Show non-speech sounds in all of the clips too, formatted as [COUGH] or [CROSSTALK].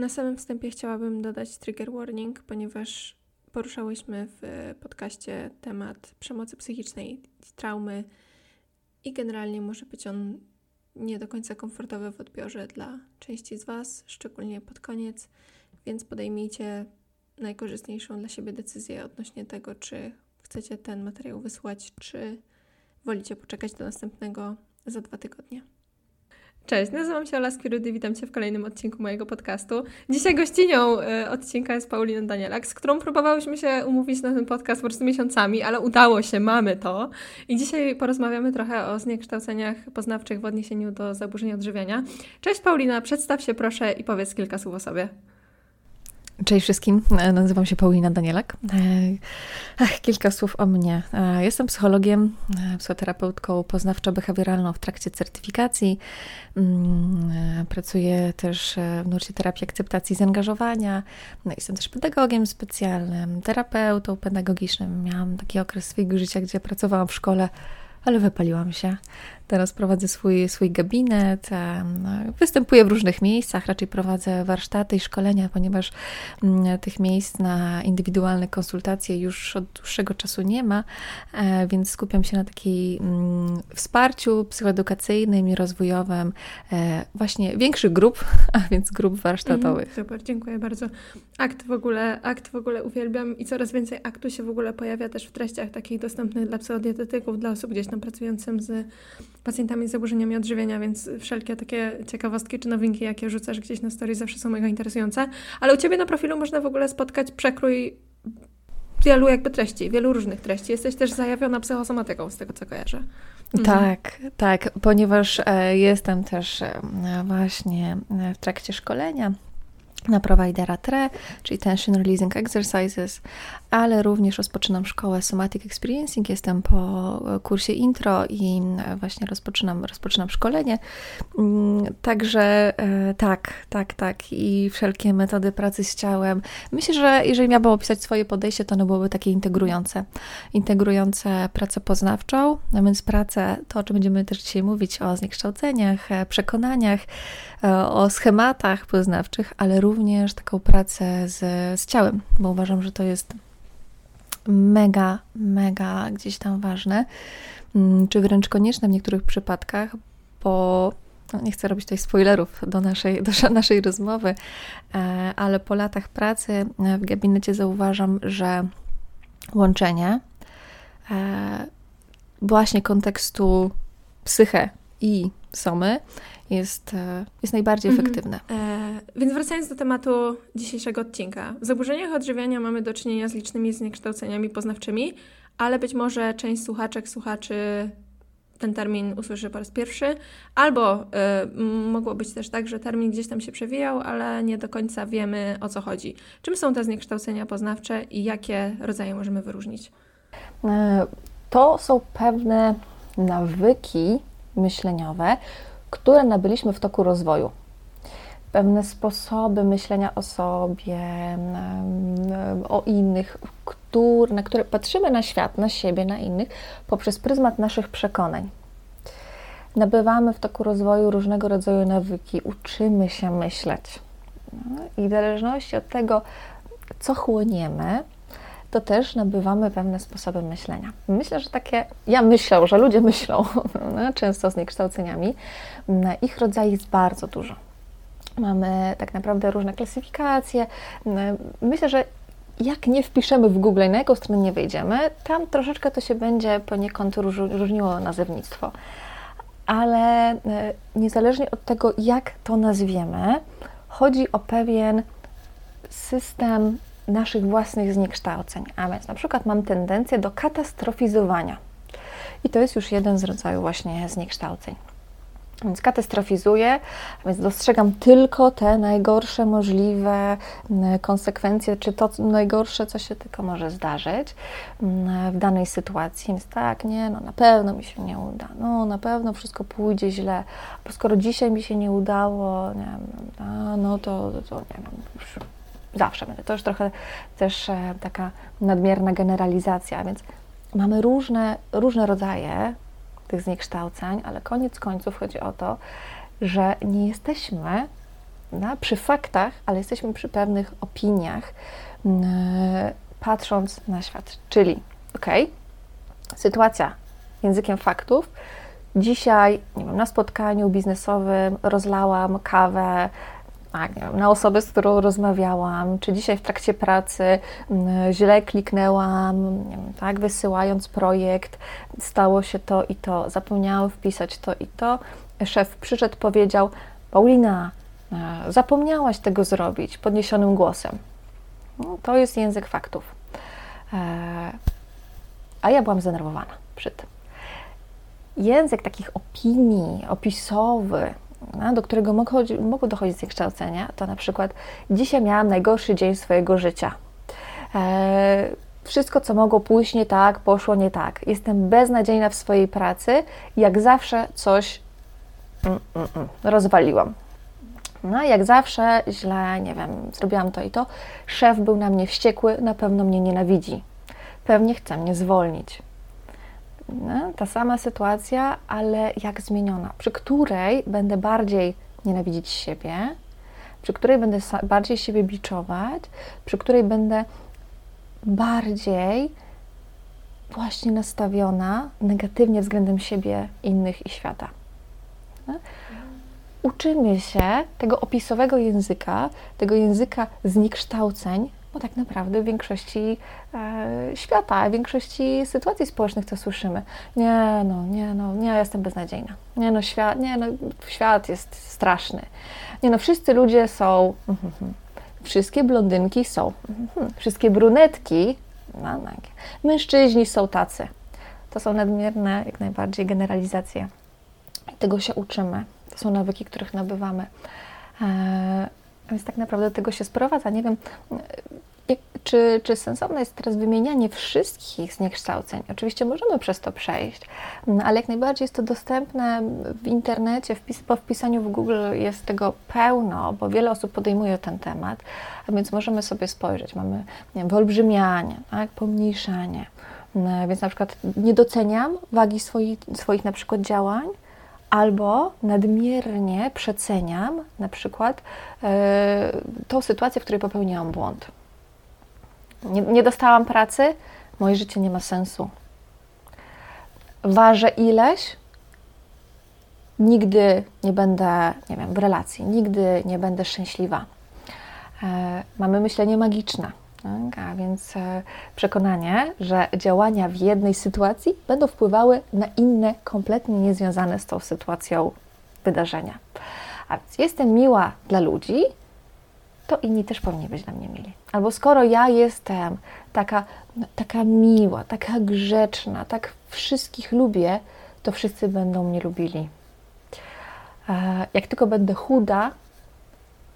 Na samym wstępie chciałabym dodać trigger warning, ponieważ poruszałyśmy w podcaście temat przemocy psychicznej, traumy i generalnie może być on nie do końca komfortowy w odbiorze dla części z Was, szczególnie pod koniec, więc podejmijcie najkorzystniejszą dla siebie decyzję odnośnie tego, czy chcecie ten materiał wysłać, czy wolicie poczekać do następnego za dwa tygodnie. Cześć, nazywam się Ola Skwirudy, witam Cię w kolejnym odcinku mojego podcastu. Dzisiaj gościnią y, odcinka jest Paulina Danielak, z którą próbowałyśmy się umówić na ten podcast po prostu miesiącami, ale udało się, mamy to. I dzisiaj porozmawiamy trochę o zniekształceniach poznawczych w odniesieniu do zaburzeń odżywiania. Cześć Paulina, przedstaw się proszę i powiedz kilka słów o sobie. Cześć wszystkim, e, nazywam się Paulina Danielak. E, kilka słów o mnie. E, jestem psychologiem, psychoterapeutką poznawczo-behawioralną w trakcie certyfikacji. Mm, pracuję też w nurcie terapii akceptacji zaangażowania. No, jestem też pedagogiem specjalnym, terapeutą pedagogicznym. Miałam taki okres swojego życia, gdzie pracowałam w szkole ale wypaliłam się. Teraz prowadzę swój, swój gabinet, występuję w różnych miejscach, raczej prowadzę warsztaty i szkolenia, ponieważ mm, tych miejsc na indywidualne konsultacje już od dłuższego czasu nie ma, e, więc skupiam się na takiej mm, wsparciu psychoedukacyjnym i rozwojowym e, właśnie większych grup, [LAUGHS] a więc grup warsztatowych. Mhm, super, dziękuję bardzo. Akt w ogóle, akt w ogóle uwielbiam i coraz więcej aktu się w ogóle pojawia też w treściach takich dostępnych dla psychodietetyków, dla osób gdzieś tam pracującym z pacjentami z zaburzeniami odżywienia, więc wszelkie takie ciekawostki czy nowinki, jakie rzucasz gdzieś na story, zawsze są mega interesujące. Ale u Ciebie na profilu można w ogóle spotkać przekrój wielu jakby treści, wielu różnych treści. Jesteś też zajawiona psychosomatyką, z tego co kojarzę. Mhm. Tak, tak, ponieważ e, jestem też e, właśnie w trakcie szkolenia na providera TRE, czyli Tension Releasing Exercises, ale również rozpoczynam szkołę Somatic Experiencing. Jestem po kursie intro i właśnie rozpoczynam, rozpoczynam szkolenie. Mm, także e, tak, tak, tak. I wszelkie metody pracy z ciałem. Myślę, że jeżeli miałabym opisać swoje podejście, to ono byłoby takie integrujące. Integrujące pracę poznawczą, a więc pracę, to o czym będziemy też dzisiaj mówić, o zniekształceniach, e, przekonaniach, e, o schematach poznawczych, ale również taką pracę z, z ciałem, bo uważam, że to jest mega, mega gdzieś tam ważne, mm, czy wręcz konieczne w niektórych przypadkach, bo no nie chcę robić tutaj spoilerów do naszej, do naszej rozmowy, e, ale po latach pracy w gabinecie zauważam, że łączenie e, właśnie kontekstu psyche i somy jest, e, jest najbardziej mhm. efektywne. E, więc wracając do tematu dzisiejszego odcinka. W zaburzeniach odżywiania mamy do czynienia z licznymi zniekształceniami poznawczymi, ale być może część słuchaczek, słuchaczy ten termin usłyszy po raz pierwszy, albo y, mogło być też tak, że termin gdzieś tam się przewijał, ale nie do końca wiemy o co chodzi. Czym są te zniekształcenia poznawcze i jakie rodzaje możemy wyróżnić? To są pewne nawyki myśleniowe, które nabyliśmy w toku rozwoju. Pewne sposoby myślenia o sobie, o innych, na które patrzymy na świat, na siebie, na innych poprzez pryzmat naszych przekonań. Nabywamy w toku rozwoju różnego rodzaju nawyki, uczymy się myśleć. I w zależności od tego, co chłoniemy, to też nabywamy pewne sposoby myślenia. Myślę, że takie, ja myślę, że ludzie myślą, [LAUGHS] no, często z niekształceniami, ich rodzajów jest bardzo dużo. Mamy tak naprawdę różne klasyfikacje. Myślę, że jak nie wpiszemy w Google, na jaką stronę nie wejdziemy, tam troszeczkę to się będzie poniekąd różniło nazewnictwo. Ale e, niezależnie od tego, jak to nazwiemy, chodzi o pewien system naszych własnych zniekształceń. A więc na przykład mam tendencję do katastrofizowania. I to jest już jeden z rodzajów właśnie zniekształceń. Więc katastrofizuję, więc dostrzegam tylko te najgorsze możliwe konsekwencje, czy to najgorsze, co się tylko może zdarzyć w danej sytuacji. Więc tak, nie, no na pewno mi się nie uda, no na pewno wszystko pójdzie źle, bo skoro dzisiaj mi się nie udało, nie, no to, to nie wiem, zawsze będzie. To już trochę też e, taka nadmierna generalizacja, więc mamy różne, różne rodzaje tych zniekształceń, ale koniec końców chodzi o to, że nie jesteśmy no, przy faktach, ale jesteśmy przy pewnych opiniach, patrząc na świat. Czyli, ok, sytuacja językiem faktów. Dzisiaj, nie wiem, na spotkaniu biznesowym rozlałam kawę tak, na osobę, z którą rozmawiałam, czy dzisiaj w trakcie pracy źle kliknęłam, wiem, tak, wysyłając projekt, stało się to i to, zapomniałam wpisać to i to. Szef przyszedł, powiedział: Paulina, e, zapomniałaś tego zrobić podniesionym głosem. No, to jest język faktów. E, a ja byłam zdenerwowana przy tym. Język takich opinii, opisowy, do którego mogło dochodzić zniekształcenia, to na przykład dzisiaj miałam najgorszy dzień swojego życia. E, wszystko, co mogło pójść nie tak, poszło nie tak. Jestem beznadziejna w swojej pracy, jak zawsze coś mm, mm, mm, rozwaliłam. No, jak zawsze źle, nie wiem, zrobiłam to i to. Szef był na mnie wściekły, na pewno mnie nienawidzi. Pewnie chce mnie zwolnić. No, ta sama sytuacja, ale jak zmieniona, przy której będę bardziej nienawidzić siebie, przy której będę bardziej siebie biczować, przy której będę bardziej właśnie nastawiona negatywnie względem siebie, innych i świata. No? Uczymy się tego opisowego języka, tego języka zniekształceń, bo tak naprawdę w większości e, świata, w większości sytuacji społecznych to słyszymy. Nie, no, nie, no, nie, ja jestem beznadziejna. Nie, no, świat, nie, no, świat jest straszny. Nie, no, wszyscy ludzie są, wszystkie blondynki są, wszystkie brunetki, no, no, mężczyźni są tacy. To są nadmierne, jak najbardziej, generalizacje. Tego się uczymy. To są nawyki, których nabywamy. E, więc tak naprawdę do tego się sprowadza. Nie wiem, czy, czy sensowne jest teraz wymienianie wszystkich zniekształceń? Oczywiście możemy przez to przejść, ale jak najbardziej jest to dostępne w internecie, wpis, po wpisaniu w Google jest tego pełno, bo wiele osób podejmuje ten temat, a więc możemy sobie spojrzeć. Mamy nie wiem, wyolbrzymianie, tak, pomniejszanie. Więc na przykład nie doceniam wagi swoich, swoich na przykład działań, albo nadmiernie przeceniam na przykład e, tą sytuację, w której popełniłam błąd. Nie, nie dostałam pracy, moje życie nie ma sensu. Ważę ileś, nigdy nie będę, nie wiem, w relacji, nigdy nie będę szczęśliwa. E, mamy myślenie magiczne. Tak? A więc e, przekonanie, że działania w jednej sytuacji będą wpływały na inne, kompletnie niezwiązane z tą sytuacją wydarzenia. A więc jestem miła dla ludzi, to inni też powinni być dla mnie mili. Albo skoro ja jestem taka, no, taka miła, taka grzeczna, tak wszystkich lubię, to wszyscy będą mnie lubili. E, jak tylko będę chuda,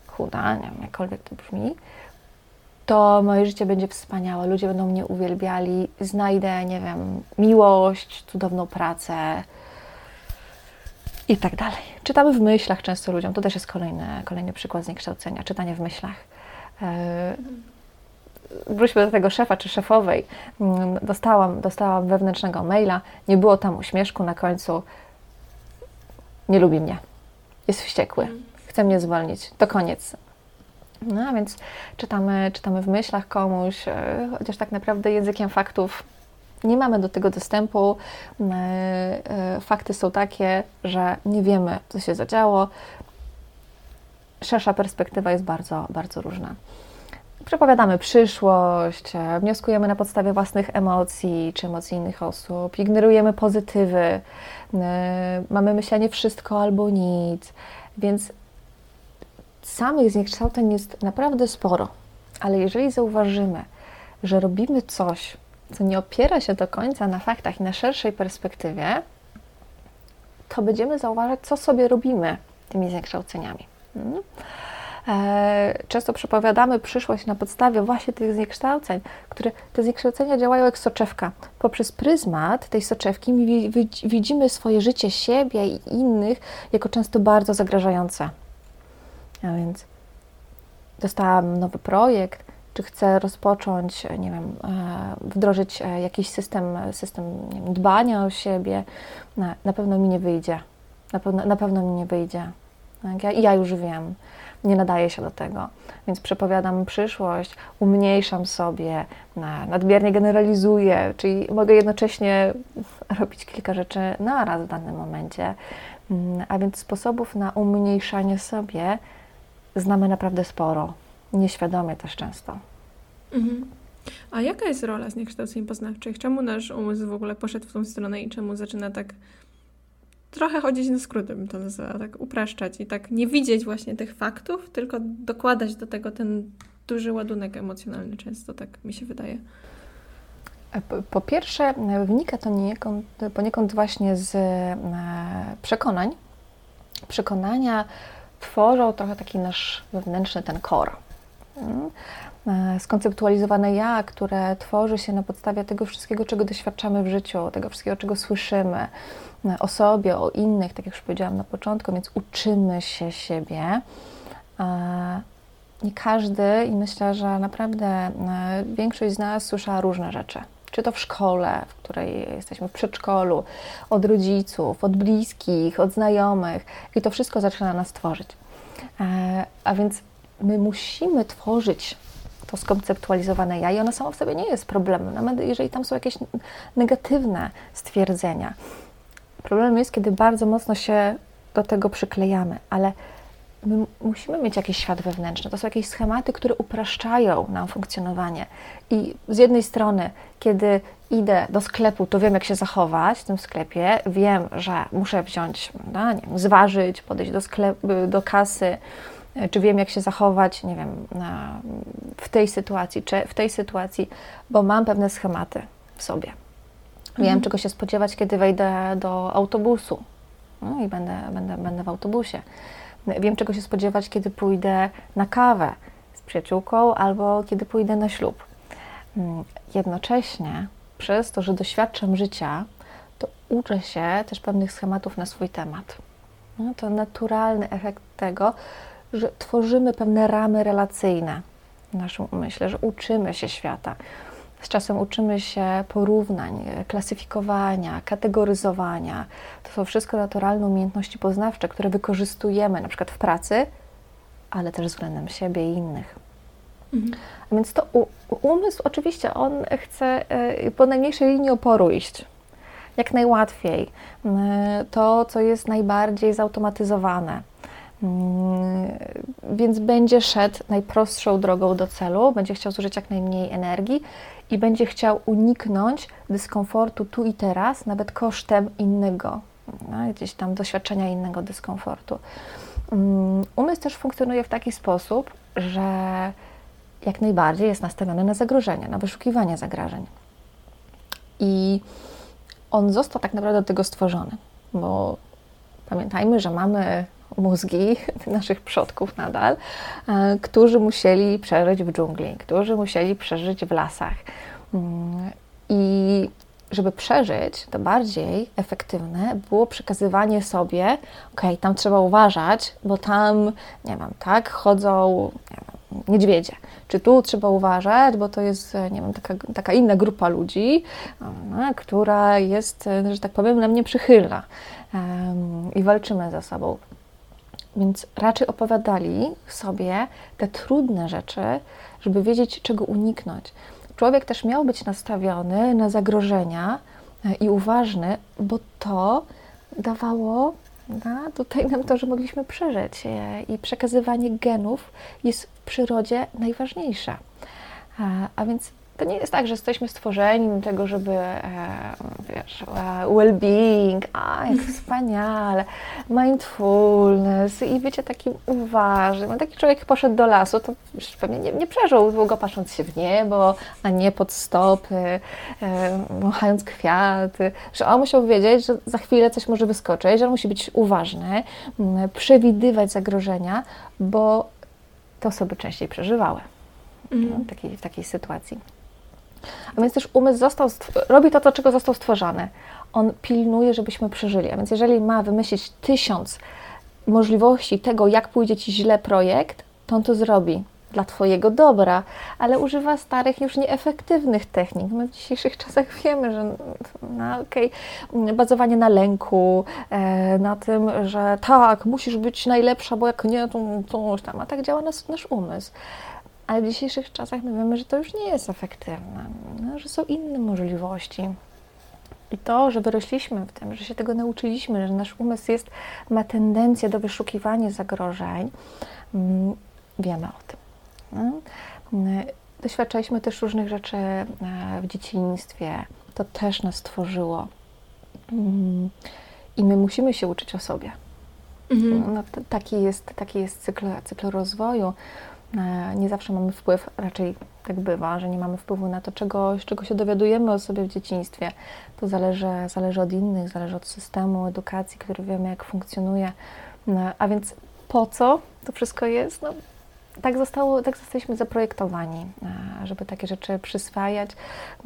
chuda, nie wiem, jakkolwiek to brzmi, to moje życie będzie wspaniałe, ludzie będą mnie uwielbiali, znajdę, nie wiem, miłość, cudowną pracę i tak dalej. Czytamy w myślach często ludziom, to też jest kolejny, kolejny przykład zniekształcenia, czytanie w myślach. E, wróćmy do tego szefa czy szefowej. Mm, dostałam, dostałam wewnętrznego maila, nie było tam uśmieszku na końcu. Nie lubi mnie. Jest wściekły. Chce mnie zwolnić. To koniec. No a więc czytamy, czytamy w myślach komuś, e, chociaż tak naprawdę językiem faktów nie mamy do tego dostępu. E, e, fakty są takie, że nie wiemy, co się zadziało. Szersza perspektywa jest bardzo, bardzo różna. Przepowiadamy przyszłość, wnioskujemy na podstawie własnych emocji czy emocji innych osób, ignorujemy pozytywy, mamy myślenie wszystko albo nic, więc samych zniekształceń jest naprawdę sporo, ale jeżeli zauważymy, że robimy coś, co nie opiera się do końca na faktach i na szerszej perspektywie, to będziemy zauważać, co sobie robimy tymi zniekształceniami. Hmm? E, często przepowiadamy przyszłość na podstawie właśnie tych zniekształceń, które te zniekształcenia działają jak soczewka. Poprzez pryzmat tej soczewki widzimy swoje życie, siebie i innych jako często bardzo zagrażające. A więc dostałam nowy projekt, czy chcę rozpocząć, nie wiem, e, wdrożyć e, jakiś system, system wiem, dbania o siebie, na, na pewno mi nie wyjdzie. Na pewno, na pewno mi nie wyjdzie. Tak? Ja, ja już wiem. nie nadaje się do tego. Więc przepowiadam przyszłość, umniejszam sobie, nadmiernie generalizuję, czyli mogę jednocześnie [LAUGHS] robić kilka rzeczy naraz w danym momencie. Mm, a więc sposobów na umniejszanie sobie znamy naprawdę sporo, nieświadomie też często. Mhm. A jaka jest rola zniekształceń poznawczych? Czemu nasz umysł w ogóle poszedł w tą stronę i czemu zaczyna tak trochę chodzić na skróty, bym to nazwała, tak upraszczać i tak nie widzieć właśnie tych faktów, tylko dokładać do tego ten duży ładunek emocjonalny często, tak mi się wydaje. E, po, pierwsze, wynika to poniekąd, poniekąd właśnie z e, przekonań. Przekonania tworzą trochę taki nasz wewnętrzny ten core. Mm. E, skonceptualizowane ja, które tworzy się na podstawie tego wszystkiego, czego doświadczamy w życiu, tego wszystkiego, czego słyszymy o sobie, o innych, tak jak już powiedziałam na początku, więc uczymy się siebie. E, nie każdy, i myślę, że naprawdę e, większość z nas słyszała różne rzeczy. Czy to w szkole, w której jesteśmy w przedszkolu, od rodziców, od bliskich, od znajomych, i to wszystko zaczyna nas tworzyć. A więc my musimy tworzyć to skonceptualizowane ja i ono samo w sobie nie jest problemem, nawet jeżeli tam są jakieś negatywne stwierdzenia. Problemem jest, kiedy bardzo mocno się do tego przyklejamy, ale my musimy mieć jakiś świat wewnętrzny. To są jakieś schematy, które upraszczają nam funkcjonowanie. I z jednej strony, kiedy idę do sklepu, to wiem, jak się zachować w tym sklepie, wiem, że muszę wziąć, no, nie wiem, zważyć, podejść do sklepu, do kasy, czy wiem, jak się zachować, nie wiem, w tej sytuacji, czy w tej sytuacji, bo mam pewne schematy w sobie. Wiem, mhm. czego się spodziewać, kiedy wejdę do autobusu no i będę, będę, będę w autobusie. Wiem, czego się spodziewać, kiedy pójdę na kawę z przyjaciółką albo kiedy pójdę na ślub. Mm, jednocześnie, przez to, że doświadczam życia, to uczę się też pewnych schematów na swój temat. No, to naturalny efekt tego, że tworzymy pewne ramy relacyjne w naszym umyśle, że uczymy się świata. Z czasem uczymy się porównań, klasyfikowania, kategoryzowania. To są wszystko naturalne umiejętności poznawcze, które wykorzystujemy na przykład w pracy, ale też względem siebie i innych. Mhm. A więc to umysł oczywiście on chce e, po najmniejszej linii oporu iść. Jak najłatwiej. To, co jest najbardziej zautomatyzowane Mm, więc będzie szedł najprostszą drogą do celu, będzie chciał zużyć jak najmniej energii i będzie chciał uniknąć dyskomfortu tu i teraz, nawet kosztem innego, no, gdzieś tam doświadczenia innego dyskomfortu. Mm, umysł też funkcjonuje w taki sposób, że jak najbardziej jest nastawiony na zagrożenia, na wyszukiwanie zagrożeń. I on został tak naprawdę do tego stworzony, bo pamiętajmy, że mamy mózgi [LAUGHS] naszych przodków nadal, e, którzy musieli przeżyć w dżungli, którzy musieli przeżyć w lasach. Mm, I żeby przeżyć, to bardziej efektywne było przekazywanie sobie, ok, tam trzeba uważać, bo tam, nie wiem, tak, chodzą wiem, niedźwiedzie. Czy tu trzeba uważać, bo to jest, nie wiem, taka, taka inna grupa ludzi, no, która jest, że tak powiem, na mnie przychylna um, i walczymy ze sobą. Więc raczej opowiadali sobie te trudne rzeczy, żeby wiedzieć, czego uniknąć. Człowiek też miał być nastawiony na zagrożenia e, i uważny, bo to dawało tutaj nam to, że mogliśmy przeżyć. E, I przekazywanie genów jest w przyrodzie najważniejsze. A więc to nie jest tak, że jesteśmy stworzeni do tego, żeby, e, wiesz, e, well-being, a jak [LAUGHS] wspaniale, mindfulness i bycie takim uważnym. Taki człowiek poszedł do lasu, to już pewnie nie, nie przeżył długo patrząc się w niebo, a nie pod stopy, e, machając kwiaty, że on musiał wiedzieć, że za chwilę coś może wyskoczyć, że on musi być uważny, przewidywać zagrożenia, bo te osoby częściej przeżywały. Mhm. w, takiej, w takiej sytuacji. A więc też umysł został, robi to, do czego został stworzony. On pilnuje, żebyśmy przeżyli. A więc jeżeli ma wymyślić tysiąc możliwości tego, jak pójdzie Ci źle projekt, to on to zrobi. dla Twojego dobra, ale używa starych, już nieefektywnych technik. My w dzisiejszych czasach wiemy, że no, okay, bazowanie na lęku, e, na tym, że tak, musisz być najlepsza, bo jak nie, to coś tam, a tak działa nas, nasz umysł. Ale w dzisiejszych czasach my wiemy, że to już nie jest efektywne, no, że są inne możliwości. I to, że wyrośliśmy w tym, że się tego nauczyliśmy, że nasz umysł jest, ma tendencję do wyszukiwania zagrożeń, mm, wiemy o tym. No? Doświadczaliśmy też różnych rzeczy e, w dzieciństwie. To też nas tworzyło. Mm, I my musimy się uczyć o sobie. Mhm. No, taki, jest, taki jest cykl, cykl rozwoju. E, nie zawsze mamy wpływ, raczej tak bywa, że nie mamy wpływu na to, czego, czego się dowiadujemy o sobie w dzieciństwie. To zależy, zależy od innych, zależy od systemu edukacji, który wiemy, jak funkcjonuje. No, a więc po co to wszystko jest? No, tak, zostało, tak zostaliśmy zaprojektowani, e, żeby takie rzeczy przyswajać.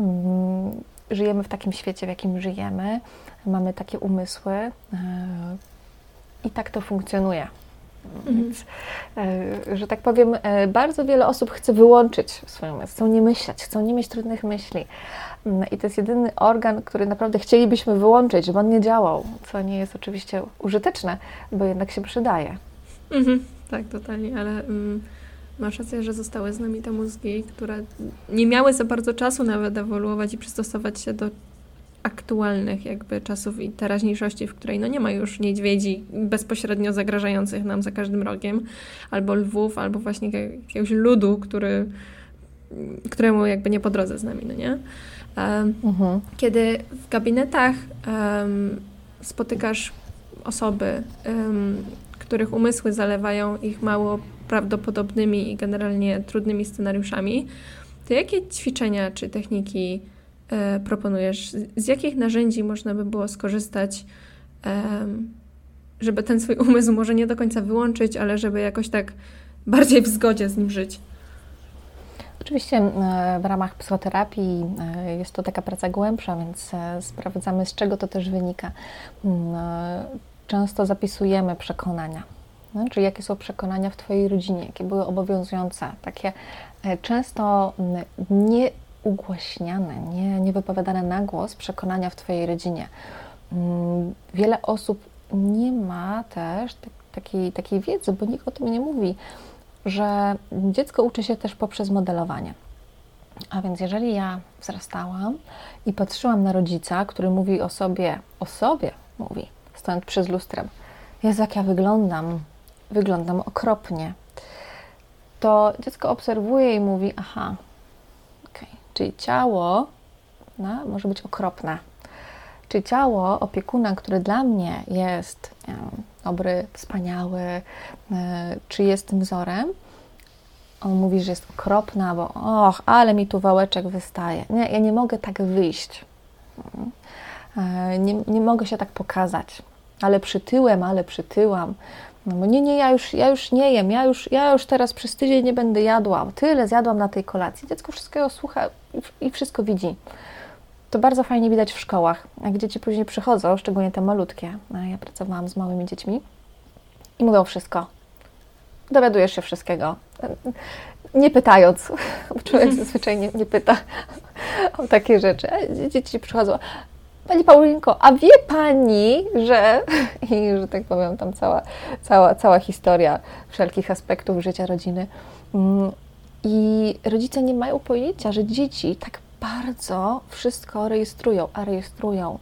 Mm, żyjemy w takim świecie, w jakim żyjemy, mamy takie umysły e, i tak to funkcjonuje. Mhm. Więc, e, że tak powiem, bardzo wiele osób chce wyłączyć swoją umysł, chcą nie myśleć, chcą nie mieć trudnych myśli. Mm, I to jest jedyny organ, który naprawdę chcielibyśmy wyłączyć, żeby on nie działał, co nie jest oczywiście użyteczne, bo jednak się przydaje. Mhm, tak, totalnie, ale mm, masz rację, że zostały z nami te mózgi, które nie miały za bardzo czasu nawet ewoluować i przystosować się do aktualnych jakby czasów i teraźniejszości, w której no nie ma już niedźwiedzi bezpośrednio zagrażających nam za każdym rogiem, albo lwów, albo właśnie jakiegoś ludu, który, któremu jakby nie po drodze z nami, no nie? Uh-huh. Kiedy w gabinetach um, spotykasz osoby, um, których umysły zalewają ich mało prawdopodobnymi i generalnie trudnymi scenariuszami, to jakie ćwiczenia czy techniki proponujesz? Z jakich narzędzi można by było skorzystać, e, żeby ten swój umysł może nie do końca wyłączyć, ale żeby jakoś tak bardziej w zgodzie z nim żyć? Oczywiście e, w ramach psychoterapii e, jest to taka praca głębsza, więc e, sprawdzamy, z czego to też wynika. Często zapisujemy przekonania. No, czyli jakie są przekonania w Twojej rodzinie, jakie były obowiązujące, takie często nieugłaśniane, nie, niewypowiadane na głos przekonania w Twojej rodzinie. Mm, wiele osób nie ma też takiej, takiej wiedzy, bo nikt o tym nie mówi że dziecko uczy się też poprzez modelowanie. A więc jeżeli ja wzrastałam i patrzyłam na rodzica, który mówi o sobie, o sobie mówi, stojąc przed lustrem, jest jak ja wyglądam, wyglądam okropnie, to dziecko obserwuje i mówi, aha, czyli ciało no, może być okropne. Czy ciało opiekuna, który dla mnie jest dobry, wspaniały, e, czy jest tym wzorem, on mówi, że jest okropna, bo och, ale mi tu wałeczek wystaje. Nie, ja nie mogę tak wyjść. E, nie, nie mogę się tak pokazać. Ale przytyłem, ale przytyłam. No bo nie, nie, ja już, ja już nie jem, ja już, ja już teraz przez tydzień nie będę jadła. Tyle zjadłam na tej kolacji. Dziecko wszystkiego słucha i wszystko widzi. To bardzo fajnie widać w szkołach, jak dzieci później przychodzą, szczególnie te malutkie. Ja pracowałam z małymi dziećmi i mówią wszystko. Dowiadujesz się wszystkiego. Nie pytając, [LAUGHS] bo człowiek [LAUGHS] zazwyczaj nie, nie pyta o takie rzeczy. Dzieci przychodzą. Pani Paulinko, a wie Pani, że [LAUGHS] i że tak powiem, tam cała, cała, cała historia wszelkich aspektów życia rodziny. Mm, I rodzice nie mają pojęcia, że dzieci tak bardzo wszystko rejestrują, a rejestrują.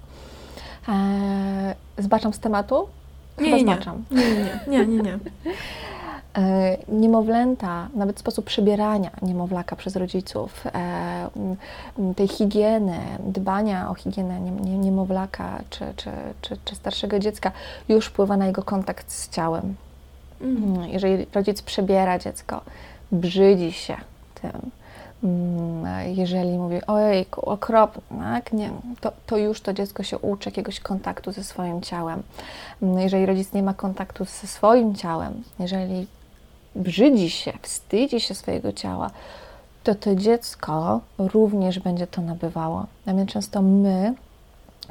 Eee, zbaczam z tematu? Chyba nie, zbaczam. Nie, nie, nie, nie. nie. [LAUGHS] Eee, niemowlęta, nawet sposób przebierania niemowlaka przez rodziców, eee, tej higieny, dbania o higienę niemowlaka czy, czy, czy, czy starszego dziecka już wpływa na jego kontakt z ciałem. Mhm. Jeżeli rodzic przebiera dziecko, brzydzi się tym, Mm, jeżeli mówi, ojej, okropne, tak? nie, to, to już to dziecko się uczy jakiegoś kontaktu ze swoim ciałem. Mm, jeżeli rodzic nie ma kontaktu ze swoim ciałem, jeżeli brzydzi się, wstydzi się swojego ciała, to to dziecko również będzie to nabywało. A więc często my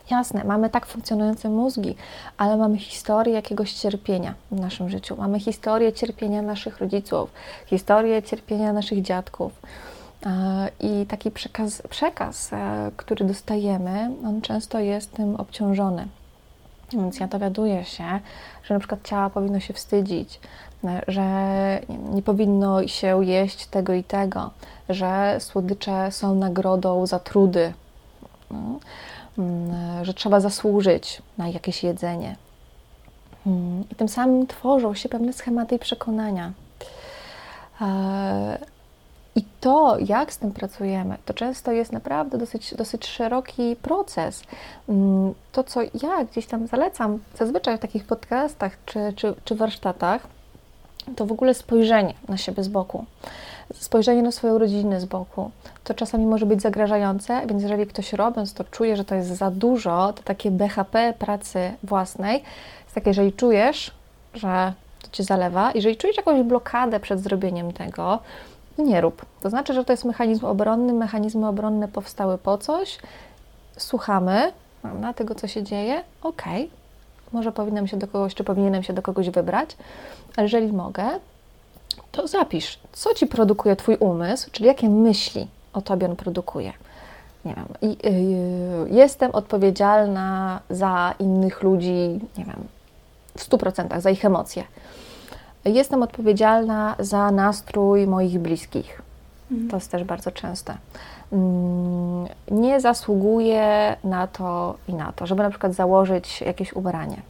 Jasne, mamy tak funkcjonujące mózgi, ale mamy historię jakiegoś cierpienia w naszym życiu. Mamy historię cierpienia naszych rodziców, historię cierpienia naszych dziadków. E, I taki przekaz, przekaz, e, który dostajemy, on często jest tym obciążony. Więc ja dowiaduję się, że na przykład ciała powinno się wstydzić, że nie powinno się jeść tego i tego, że słodycze są nagrodą za trudy, no, mm, że trzeba zasłużyć na jakieś jedzenie. Mm, I tym samym tworzą się pewne schematy i przekonania. I to, jak z tym pracujemy, to często jest naprawdę dosyć, dosyć szeroki proces. Mm, to, co ja gdzieś tam zalecam, zazwyczaj w takich podcastach czy, czy, czy warsztatach, to w ogóle spojrzenie na siebie z boku. Spojrzenie na swoją rodzinę z boku. To czasami może być zagrażające, więc jeżeli ktoś robiąc to czuje, że to jest za dużo, to takie BHP pracy własnej jest takie, jeżeli czujesz, że to cię zalewa, jeżeli czujesz jakąś blokadę przed zrobieniem tego, nie rób. To znaczy, że to jest mechanizm obronny. Mechanizmy obronne powstały po coś. Słuchamy na tego, co się dzieje. Ok, może powinnam się do kogoś, czy powinienem się do kogoś wybrać, ale jeżeli mogę, to zapisz, co ci produkuje Twój umysł, czyli jakie myśli o Tobie on produkuje. Nie wiem, yy, jestem odpowiedzialna za innych ludzi, nie wiem, w 100% za ich emocje Jestem odpowiedzialna za nastrój moich bliskich. Mhm. To jest też bardzo częste. Mm, nie zasługuję na to i na to, żeby na przykład założyć jakieś ubranie.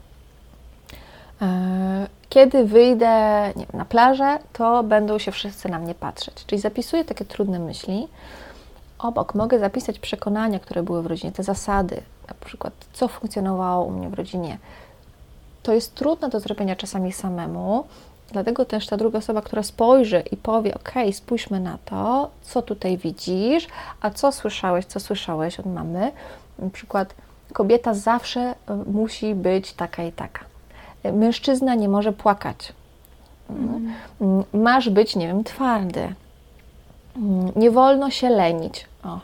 E, kiedy wyjdę wiem, na plażę, to będą się wszyscy na mnie patrzeć. Czyli zapisuję takie trudne myśli. Obok mogę zapisać przekonania, które były w rodzinie, te zasady, na przykład co funkcjonowało u mnie w rodzinie. To jest trudne do zrobienia czasami samemu, Dlatego też ta druga osoba, która spojrzy i powie: OK, spójrzmy na to, co tutaj widzisz, a co słyszałeś, co słyszałeś od mamy. Na przykład, kobieta zawsze e, musi być taka i taka. Mężczyzna nie może płakać. Mm. mm. Masz być, nie wiem, twardy. Mm, nie wolno się lenić. O,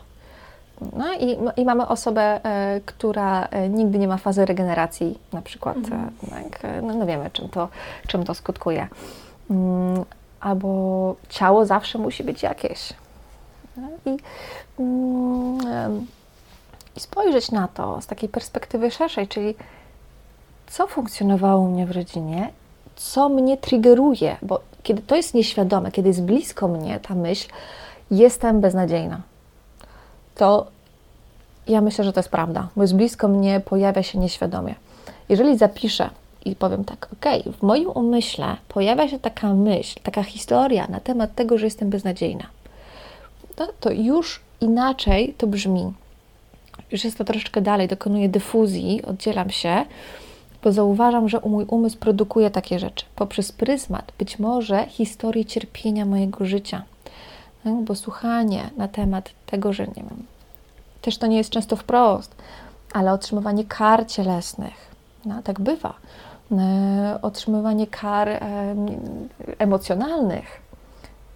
no i, i mamy osobę, e, która e, nigdy nie ma fazy regeneracji, na przykład. Mhm. E, tak, no, no, wiemy, czym to, czym to skutkuje. Mm, albo ciało zawsze musi być jakieś. No I, mm, I spojrzeć na to z takiej perspektywy szerszej, czyli co funkcjonowało u mnie w rodzinie, co mnie triggeruje, bo kiedy to jest nieświadome, kiedy jest blisko mnie ta myśl, jestem beznadziejna to ja myślę, że to jest prawda, bo jest blisko mnie, pojawia się nieświadomie. Jeżeli zapiszę i powiem tak, ok, w moim umyśle pojawia się taka myśl, taka historia na temat tego, że jestem beznadziejna, to, to już inaczej to brzmi. Już jest to troszeczkę dalej, dokonuję dyfuzji, oddzielam się, bo zauważam, że mój umysł produkuje takie rzeczy poprzez pryzmat być może historii cierpienia mojego życia. Tak? Bo słuchanie na temat tego, że nie wiem, też to nie jest często wprost, ale otrzymywanie kar cielesnych, no, tak bywa. E, otrzymywanie kar e, emocjonalnych,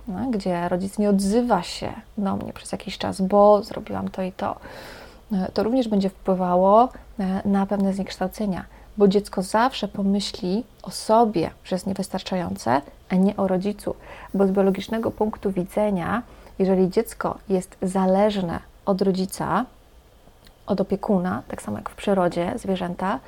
no, gdzie rodzic nie odzywa się do mnie przez jakiś czas, bo zrobiłam to i to. E, to również będzie wpływało na pewne zniekształcenia, bo dziecko zawsze pomyśli o sobie, że jest niewystarczające, a nie o rodzicu, bo z biologicznego punktu widzenia, jeżeli dziecko jest zależne od rodzica, od opiekuna, tak samo jak w przyrodzie zwierzęta,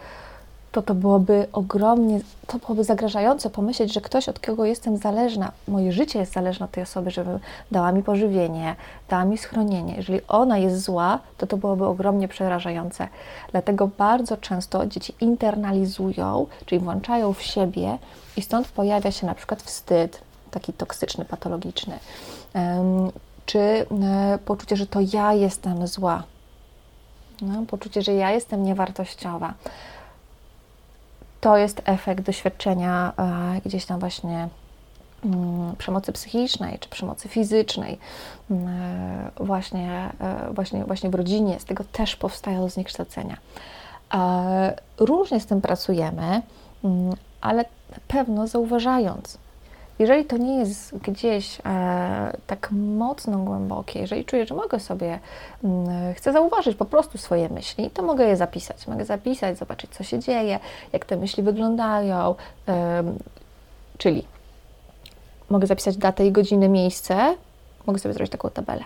to to byłoby ogromnie, to byłoby zagrażające pomyśleć, że ktoś, od kogo jestem zależna, moje życie jest zależne od tej osoby, żeby dała mi pożywienie, dała mi schronienie. Jeżeli ona jest zła, to to byłoby ogromnie przerażające. Dlatego bardzo często dzieci internalizują, czyli włączają w siebie i stąd pojawia się na przykład wstyd, taki toksyczny, patologiczny, czy e, poczucie, że to ja jestem zła, no, poczucie, że ja jestem niewartościowa. To jest efekt doświadczenia e, gdzieś tam właśnie mm, przemocy psychicznej czy przemocy fizycznej, mm, e, właśnie, właśnie, właśnie w rodzinie. Z tego też powstają zniekształcenia. Różnie z tym pracujemy, mm, ale pewno zauważając, jeżeli to nie jest gdzieś e, tak mocno głębokie, jeżeli czuję, że mogę sobie, mm, chcę zauważyć po prostu swoje myśli, to mogę je zapisać. Mogę zapisać, zobaczyć, co się dzieje, jak te myśli wyglądają. E, czyli mogę zapisać datę i godzinę, miejsce, mogę sobie zrobić taką tabelę.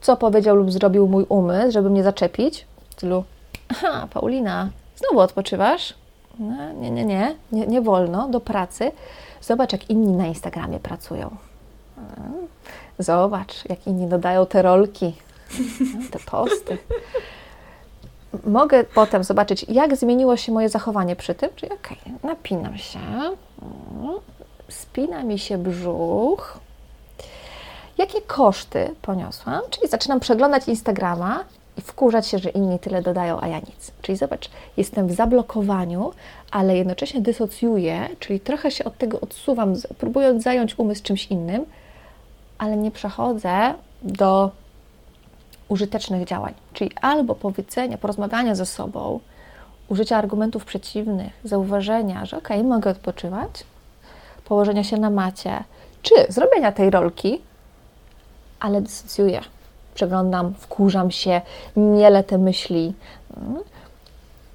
Co powiedział lub zrobił mój umysł, żeby mnie zaczepić? W stylu, aha, Paulina, znowu odpoczywasz? No, nie, nie, nie, nie, nie wolno, do pracy. Zobacz, jak inni na Instagramie pracują. Zobacz, jak inni dodają te rolki, te posty. Mogę potem zobaczyć, jak zmieniło się moje zachowanie przy tym, czyli okej, okay, napinam się, spina mi się brzuch. Jakie koszty poniosłam? Czyli zaczynam przeglądać Instagrama i wkurzać się, że inni tyle dodają, a ja nic. Czyli zobacz, jestem w zablokowaniu, ale jednocześnie dysocjuję, czyli trochę się od tego odsuwam, próbując zająć umysł czymś innym, ale nie przechodzę do użytecznych działań. Czyli albo powiedzenia, porozmawiania ze sobą, użycia argumentów przeciwnych, zauważenia, że okay, mogę odpoczywać, położenia się na macie, czy zrobienia tej rolki, ale dysocjuję przeglądam, wkurzam się, miele te myśli mm.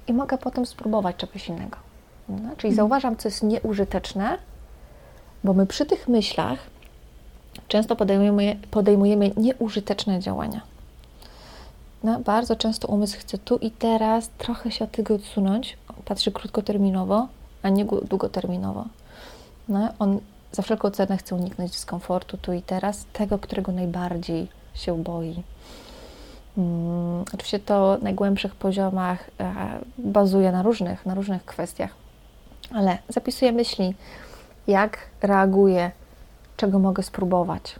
i mogę potem spróbować czegoś innego. No, czyli mhm. zauważam, co jest nieużyteczne, bo my przy tych myślach często podejmujemy, podejmujemy nieużyteczne działania. No, bardzo często umysł chce tu i teraz trochę się od tego odsunąć, patrzy krótkoterminowo, a nie długoterminowo. No, on za wszelką cenę chce uniknąć dyskomfortu tu i teraz, tego, którego najbardziej się boi. Hmm, oczywiście to na najgłębszych poziomach e, bazuje na różnych, na różnych kwestiach, ale zapisuję myśli, jak reaguję, czego mogę spróbować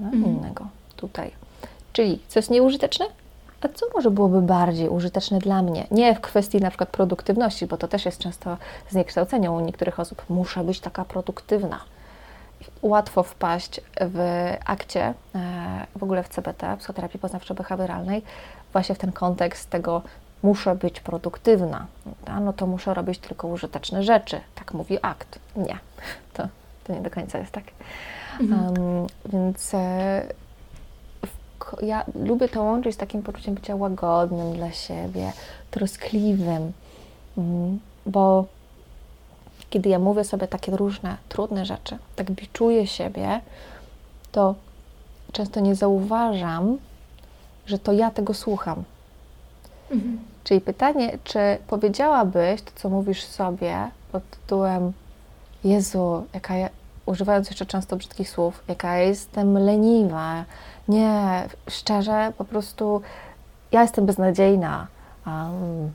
no, mhm. innego tutaj. Czyli co jest nieużyteczne, a co może byłoby bardziej użyteczne dla mnie? Nie w kwestii na przykład produktywności, bo to też jest często zniekształcenie u niektórych osób. Muszę być taka produktywna łatwo wpaść w akcie, e, w ogóle w CBT, psychoterapii poznawczo-behawioralnej, właśnie w ten kontekst tego muszę być produktywna, no to muszę robić tylko użyteczne rzeczy, tak mówi akt. Nie, to, to nie do końca jest tak. Mhm. Um, więc e, w, ja lubię to łączyć z takim poczuciem bycia łagodnym dla siebie, troskliwym, mm, bo kiedy ja mówię sobie takie różne trudne rzeczy, tak biczuję siebie, to często nie zauważam, że to ja tego słucham. Mhm. Czyli pytanie, czy powiedziałabyś to, co mówisz sobie pod tytułem Jezu, jaka ja, używając jeszcze często brzydkich słów, jaka ja jestem leniwa, nie, szczerze, po prostu ja jestem beznadziejna, um,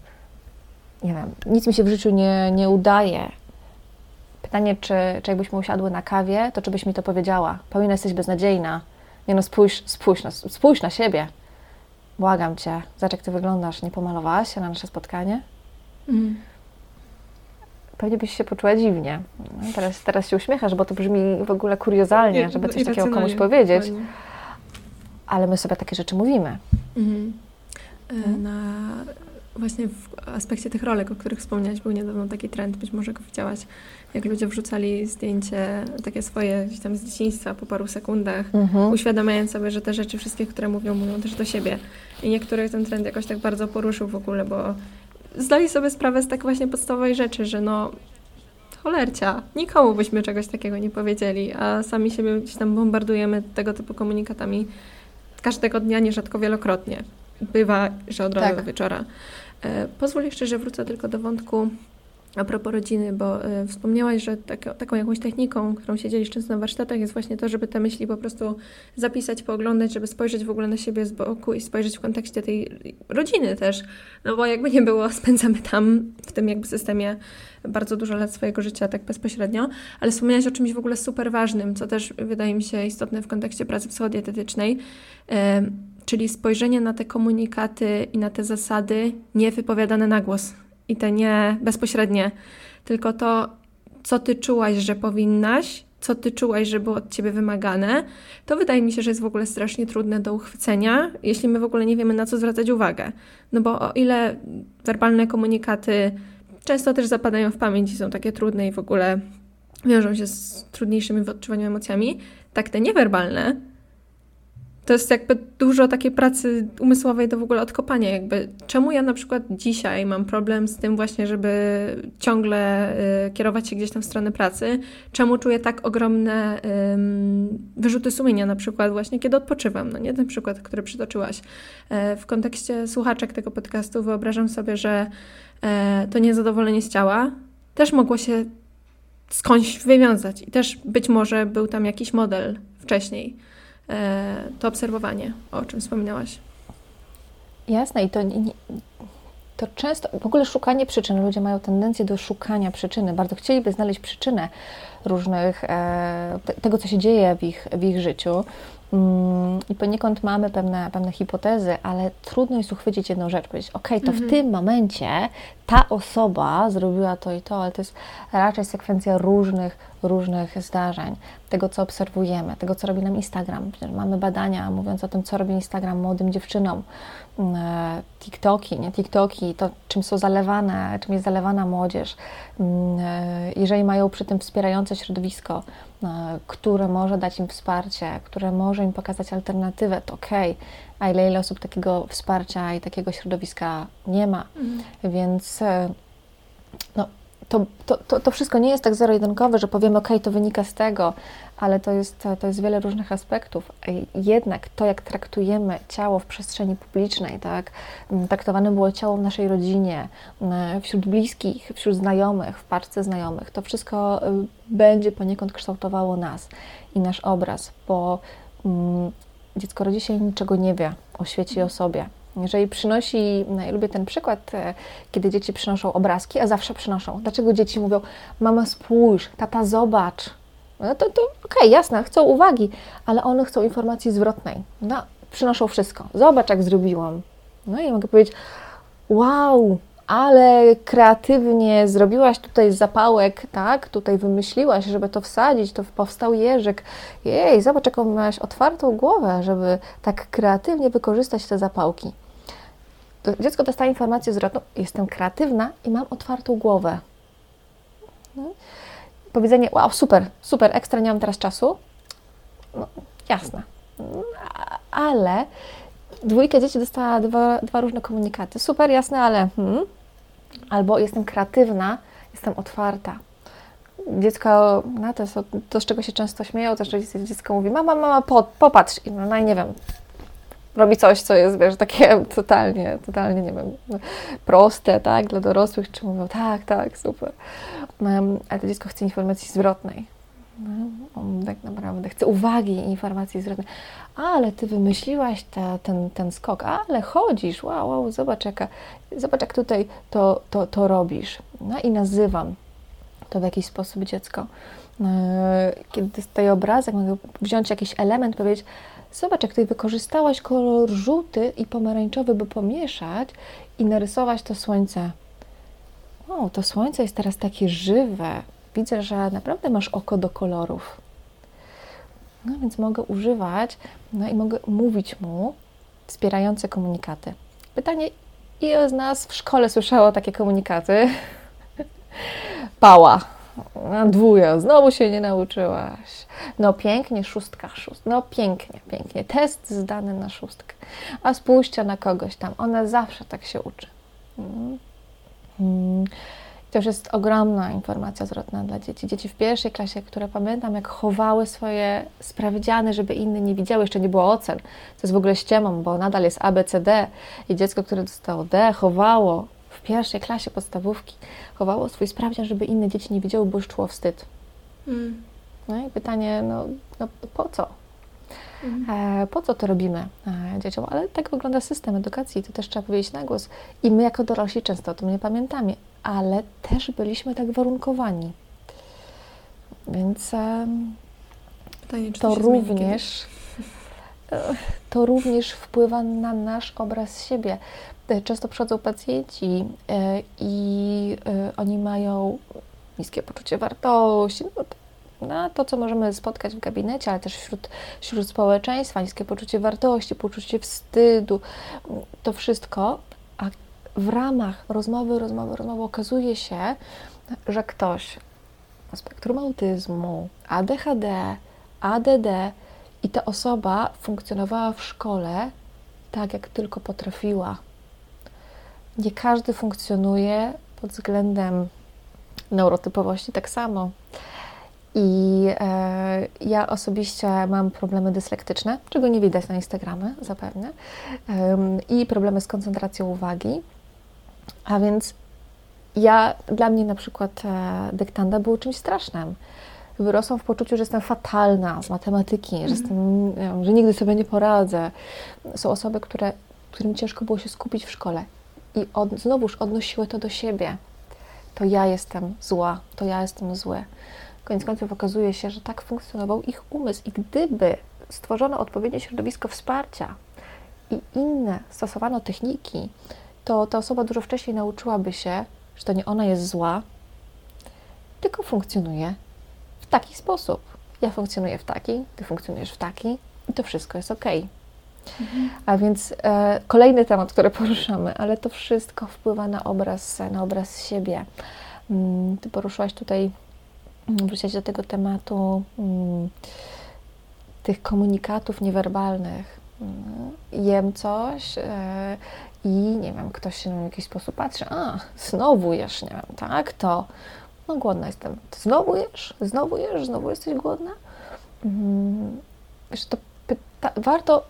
nie wiem, nic mi się w życiu nie, nie udaje, Pytanie, czy, czy jakbyśmy usiadły na kawie, to czy byś mi to powiedziała? Paulina, jesteś beznadziejna. Nie no, spójrz, spójrz, na, spójrz na siebie. Błagam Cię, zobacz jak Ty wyglądasz. Nie pomalowałaś się na nasze spotkanie? Mm. Pewnie byś się poczuła dziwnie. No, teraz, teraz się uśmiechasz, bo to brzmi w ogóle kuriozalnie, żeby coś takiego komuś powiedzieć. Ale my sobie takie rzeczy mówimy. Mm. Na właśnie w aspekcie tych rolek, o których wspomniałaś, był niedawno taki trend, być może go widziałaś, jak ludzie wrzucali zdjęcie takie swoje gdzieś tam z dzieciństwa po paru sekundach, mhm. uświadamiając sobie, że te rzeczy wszystkie, które mówią, mówią też do siebie. I niektórych ten trend jakoś tak bardzo poruszył w ogóle, bo zdali sobie sprawę z tak właśnie podstawowej rzeczy, że no cholercia, nikomu byśmy czegoś takiego nie powiedzieli, a sami siebie gdzieś tam bombardujemy tego typu komunikatami każdego dnia, nierzadko wielokrotnie. Bywa, że od razu tak. do wieczora. E, pozwól jeszcze, że wrócę tylko do wątku a propos rodziny, bo y, wspomniałaś, że tak, taką jakąś techniką, którą się dzielisz często na warsztatach, jest właśnie to, żeby te myśli po prostu zapisać, pooglądać, żeby spojrzeć w ogóle na siebie z boku i spojrzeć w kontekście tej rodziny też. No bo jakby nie było, [LAUGHS] spędzamy tam, w tym jakby systemie bardzo dużo lat swojego życia tak bezpośrednio, ale wspomniałaś o czymś w ogóle super ważnym, co też wydaje mi się istotne w kontekście pracy psychodietetycznej, y, czyli spojrzenie na te komunikaty i na te zasady niewypowiadane na głos i te nie bezpośrednie, tylko to, co ty czułaś, że powinnaś, co ty czułaś, że było od ciebie wymagane, to wydaje mi się, że jest w ogóle strasznie trudne do uchwycenia, jeśli my w ogóle nie wiemy, na co zwracać uwagę. No bo o ile werbalne komunikaty często też zapadają w pamięć i są takie trudne i w ogóle wiążą się z trudniejszymi w odczuwaniu emocjami, tak te niewerbalne to jest jakby dużo takiej pracy umysłowej do w ogóle odkopania. Jakby, czemu ja na przykład dzisiaj mam problem z tym właśnie, żeby ciągle y, kierować się gdzieś tam w stronę pracy? Czemu czuję tak ogromne y, wyrzuty sumienia na przykład właśnie, kiedy odpoczywam? No nie ten przykład, który przytoczyłaś. E, w kontekście słuchaczek tego podcastu wyobrażam sobie, że e, to niezadowolenie z ciała też mogło się skądś wywiązać i też być może był tam jakiś model wcześniej to obserwowanie, o czym wspominałaś. Jasne i to, to często, w ogóle szukanie przyczyn, ludzie mają tendencję do szukania przyczyny, bardzo chcieliby znaleźć przyczynę różnych, e, tego, co się dzieje w ich, w ich życiu. Mm, I poniekąd mamy pewne, pewne hipotezy, ale trudno jest uchwycić jedną rzecz, powiedzieć, ok, to mhm. w tym momencie ta osoba zrobiła to i to, ale to jest raczej sekwencja różnych, różnych zdarzeń, tego, co obserwujemy, tego, co robi nam Instagram. Mamy badania mówiące o tym, co robi Instagram młodym dziewczynom, mm, e, TikToki, nie TikToki, to czym są zalewane, czym jest zalewana młodzież. Mm, e, jeżeli mają przy tym wspierające środowisko, które może dać im wsparcie, które może im pokazać alternatywę, to ok, a ile, ile osób takiego wsparcia i takiego środowiska nie ma. Mhm. Więc no, to, to, to, to, wszystko nie jest tak zero-jedynkowe, że powiemy, ok, to wynika z tego, ale to jest, to jest wiele różnych aspektów. Jednak to, jak traktujemy ciało w przestrzeni publicznej, tak, mm, traktowane było ciało w naszej rodzinie, mm, wśród bliskich, wśród znajomych, w parce znajomych, to wszystko y, będzie poniekąd kształtowało nas i nasz obraz, bo mm, dziecko rodzi się niczego nie wie o świecie i o sobie. Jeżeli przynosi, no ja lubię ten przykład, e, kiedy dzieci przynoszą obrazki, a zawsze przynoszą. Dlaczego dzieci mówią, mama spójrz, tata zobacz. No to, to okej, okay, jasne, chcą uwagi, ale one chcą informacji zwrotnej. No, przynoszą wszystko. Zobacz, jak zrobiłam. No i mogę powiedzieć, wow, ale kreatywnie zrobiłaś tutaj zapałek, tak? Tutaj wymyśliłaś, żeby to wsadzić, to powstał jeżyk. Jej, zobacz, jaką miałaś otwartą głowę, żeby tak kreatywnie wykorzystać te zapałki. To dziecko dostaje informację zwrotną, jestem kreatywna i mam otwartą głowę. No. Powiedzenie, wow, super, super, ekstra, nie mam teraz czasu. No, jasne. Ale dwójka dzieci dostała dwa, dwa różne komunikaty. Super, jasne, ale hmm, albo jestem kreatywna, jestem otwarta. Dziecko, no to, jest to, z czego się często śmieją, to, że dziecko mówi, mama, mama, po, popatrz. I no, no i nie wiem, robi coś, co jest, wiesz, takie totalnie, totalnie, nie wiem, proste, tak, dla dorosłych, czy mówią, tak, tak, super. Ale to dziecko chce informacji zwrotnej. Tak naprawdę chce uwagi i informacji zwrotnej. Ale ty wymyśliłaś ta, ten, ten skok, ale chodzisz, wow, wow, zobacz, jaka, zobacz jak tutaj to, to, to robisz. No i nazywam to w jakiś sposób dziecko. E, kiedy dostaję obrazek, mogę wziąć jakiś element, powiedzieć, zobacz, jak tutaj wykorzystałaś kolor żółty i pomarańczowy, by pomieszać i narysować to słońce. O, to słońce jest teraz takie żywe, widzę, że naprawdę masz oko do kolorów. No więc mogę używać, no i mogę mówić mu wspierające komunikaty. Pytanie, ile z nas w szkole słyszało takie komunikaty? [LAUGHS] Pała. Dwuja, znowu się nie nauczyłaś. No pięknie, szóstka, szóstka. No pięknie, pięknie. Test zdany na szóstkę. A spójrzcie na kogoś tam. Ona zawsze tak się uczy. Hmm. Hmm. To już jest ogromna informacja zwrotna dla dzieci. Dzieci w pierwszej klasie, które pamiętam, jak chowały swoje sprawdziany, żeby inne nie widziały, jeszcze nie było ocen. To jest w ogóle ściemą, bo nadal jest A, B, C, D i dziecko, które dostało D, chowało w pierwszej klasie podstawówki, chowało swój sprawdzian, żeby inne dzieci nie widziały, bo już czuło wstyd. Mm. No i pytanie, no, no po co? Mhm. Po co to robimy e, dzieciom? Ale tak wygląda system edukacji, to też trzeba powiedzieć na głos. I my jako dorośli często o tym nie pamiętamy, ale też byliśmy tak warunkowani. Więc Pytanie, to również e, [LAUGHS] to również wpływa na nasz obraz siebie. E, często przychodzą pacjenci i oni mają niskie poczucie wartości, no, na to, co możemy spotkać w gabinecie, ale też wśród, wśród społeczeństwa, niskie poczucie wartości, poczucie wstydu, to wszystko, a w ramach rozmowy, rozmowy, rozmowy okazuje się, że ktoś spektrum autyzmu, ADHD, ADD i ta osoba funkcjonowała w szkole tak, jak tylko potrafiła. Nie każdy funkcjonuje pod względem neurotypowości tak samo. I e, ja osobiście mam problemy dyslektyczne, czego nie widać na Instagramie zapewne, e, i problemy z koncentracją uwagi. A więc ja, dla mnie na przykład e, dyktanda było czymś strasznym. Wyrosłam w poczuciu, że jestem fatalna z matematyki, że, jestem, wiem, że nigdy sobie nie poradzę. Są osoby, które, którym ciężko było się skupić w szkole i od, znowuż odnosiły to do siebie. To ja jestem zła, to ja jestem zły. Koniec końców okazuje się, że tak funkcjonował ich umysł i gdyby stworzono odpowiednie środowisko wsparcia i inne stosowano techniki, to ta osoba dużo wcześniej nauczyłaby się, że to nie ona jest zła, tylko funkcjonuje w taki sposób. Ja funkcjonuję w taki, ty funkcjonujesz w taki i to wszystko jest ok. Mhm. A więc e, kolejny temat, który [LAUGHS] poruszamy, ale to wszystko wpływa na obraz, na obraz siebie. Mm, ty poruszyłaś tutaj, wrócić do tego tematu mm, tych komunikatów niewerbalnych. Mm, jem coś, e, i nie wiem, ktoś się na w jakiś sposób patrzy, a znowu jesz, nie wiem, tak, to no głodna jestem. Znowu jesz? Znowu jesz? Znowu jesteś głodna? Wiesz, to pyta- warto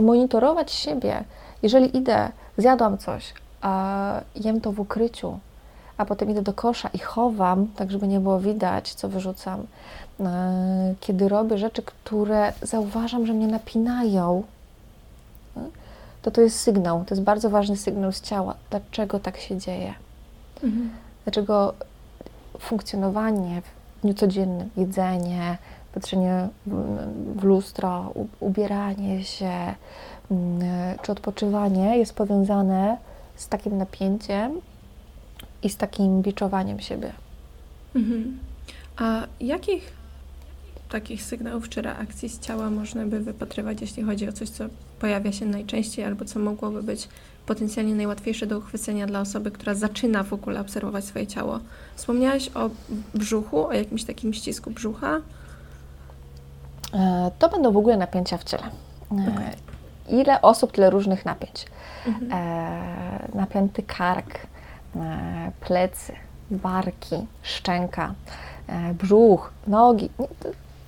monitorować siebie. Jeżeli idę, zjadłam coś, a jem to w ukryciu, a potem idę do kosza i chowam, tak żeby nie było widać, co wyrzucam. E, kiedy robię rzeczy, które zauważam, że mnie napinają, to to jest sygnał, to jest bardzo ważny sygnał z ciała, dlaczego tak się dzieje. Mhm. Dlaczego funkcjonowanie w dniu codziennym, jedzenie, patrzenie w lustro, ubieranie się mm, czy odpoczywanie jest powiązane z takim napięciem i z takim biczowaniem siebie. Mhm. A jakich takich sygnałów czy reakcji z ciała można by wypatrywać, jeśli chodzi o coś, co pojawia się najczęściej albo co mogłoby być potencjalnie najłatwiejsze do uchwycenia dla osoby, która zaczyna w ogóle obserwować swoje ciało? Wspomniałaś o brzuchu, o jakimś takim ścisku brzucha? E, to będą w ogóle napięcia w ciele. E, okay. Ile osób, tyle różnych napięć. Mhm. E, napięty kark, plecy, barki, szczęka, e, brzuch, nogi.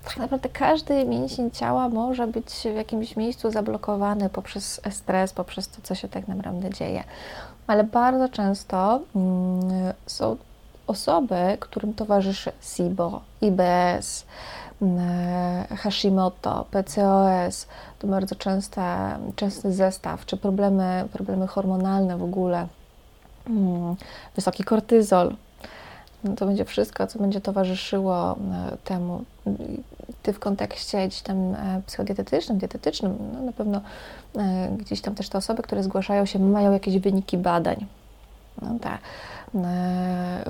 Tak naprawdę każdy mięsień ciała może być w jakimś miejscu zablokowany poprzez stres, poprzez to, co się tak naprawdę dzieje. Ale bardzo często mm, są osoby, którym towarzyszy SIBO, IBS, mm, Hashimoto, PCOS, to bardzo częste, częsty zestaw, czy problemy, problemy hormonalne w ogóle, wysoki kortyzol, no to będzie wszystko, co będzie towarzyszyło e, temu. Ty w kontekście gdzieś tam e, psychodietetycznym, dietetycznym, no na pewno e, gdzieś tam też te osoby, które zgłaszają się, mają jakieś wyniki badań. No tak,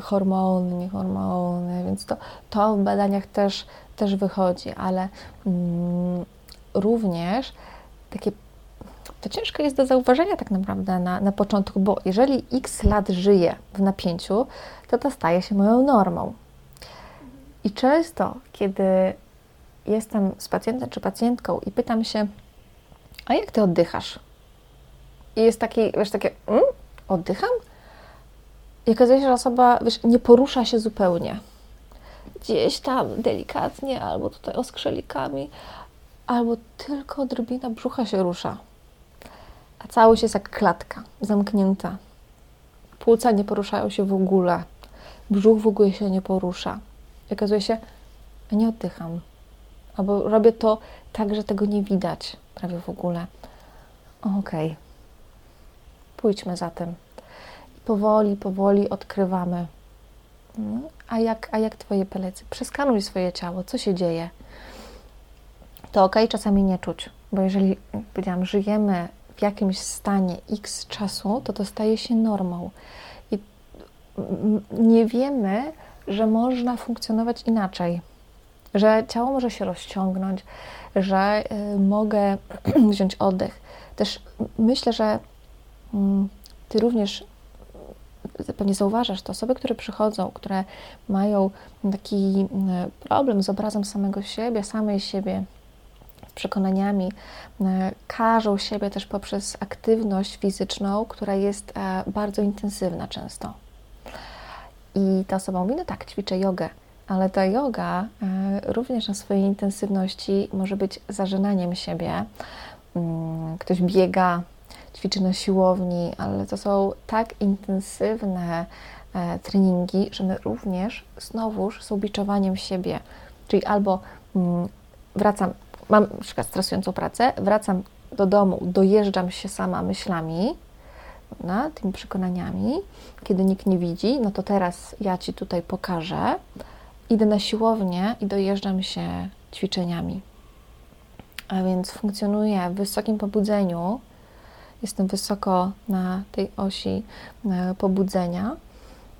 hormony, nie hormony, więc to, to w badaniach też, też wychodzi, ale mm, również takie to ciężko jest do zauważenia tak naprawdę na, na początku, bo jeżeli x lat żyję w napięciu, to to staje się moją normą. I często, kiedy jestem z pacjentem czy pacjentką i pytam się, a jak ty oddychasz? I jest taki, wiesz, takie, mm, oddycham? I okazuje się, że osoba, wiesz, nie porusza się zupełnie. Gdzieś tam delikatnie, albo tutaj oskrzelikami, albo tylko odrobina brzucha się rusza a całość jest jak klatka, zamknięta. Płuca nie poruszają się w ogóle, brzuch w ogóle się nie porusza. I okazuje się, nie oddycham. Albo robię to tak, że tego nie widać prawie w ogóle. Okej. Okay. Pójdźmy za tym. I powoli, powoli odkrywamy. Mm, a jak, a jak Twoje plecy? Przeskanuj swoje ciało, co się dzieje. To ok, czasami nie czuć, bo jeżeli, powiedziałam, żyjemy w jakimś stanie x czasu, to to staje się normą. I nie wiemy, że można funkcjonować inaczej, że ciało może się rozciągnąć, że y, mogę [CLEARS THROAT] wziąć oddech. Też myślę, że y, ty również pewnie zauważasz to, osoby, które przychodzą, które mają taki problem z obrazem samego siebie, samej siebie, przekonaniami, każą siebie też poprzez aktywność fizyczną, która jest bardzo intensywna często. I ta osoba mówi, no tak, ćwiczę jogę, ale ta yoga również na swojej intensywności może być zażynaniem siebie. Mm, ktoś biega, ćwiczy na siłowni, ale to są tak intensywne e, treningi, że my również znowuż są biczowaniem siebie. Czyli albo mm, wracam, mam na przykład stresującą pracę, wracam do domu, dojeżdżam się sama myślami, na tymi przekonaniami, kiedy nikt nie widzi, no to teraz ja Ci tutaj pokażę. Idę na siłownię i dojeżdżam się ćwiczeniami. A więc funkcjonuję w wysokim pobudzeniu, jestem wysoko na tej osi e, pobudzenia,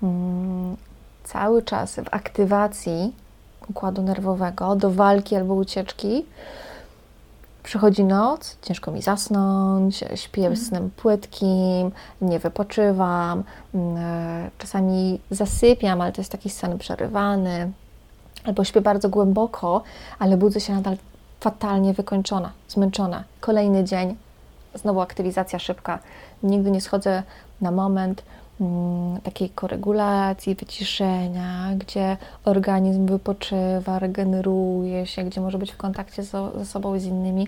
mm, cały czas w aktywacji układu nerwowego do walki albo ucieczki. Przychodzi noc, ciężko mi zasnąć, śpię mhm. snem płytkim, nie wypoczywam, mm, e, czasami zasypiam, ale to jest taki sen przerywany, albo śpię bardzo głęboko, ale budzę się nadal fatalnie wykończona, zmęczona. Kolejny dzień, znowu aktywizacja szybka. Nigdy nie schodzę na moment takiej koregulacji, wyciszenia, gdzie organizm wypoczywa, regeneruje się, gdzie może być w kontakcie z, ze sobą i z innymi.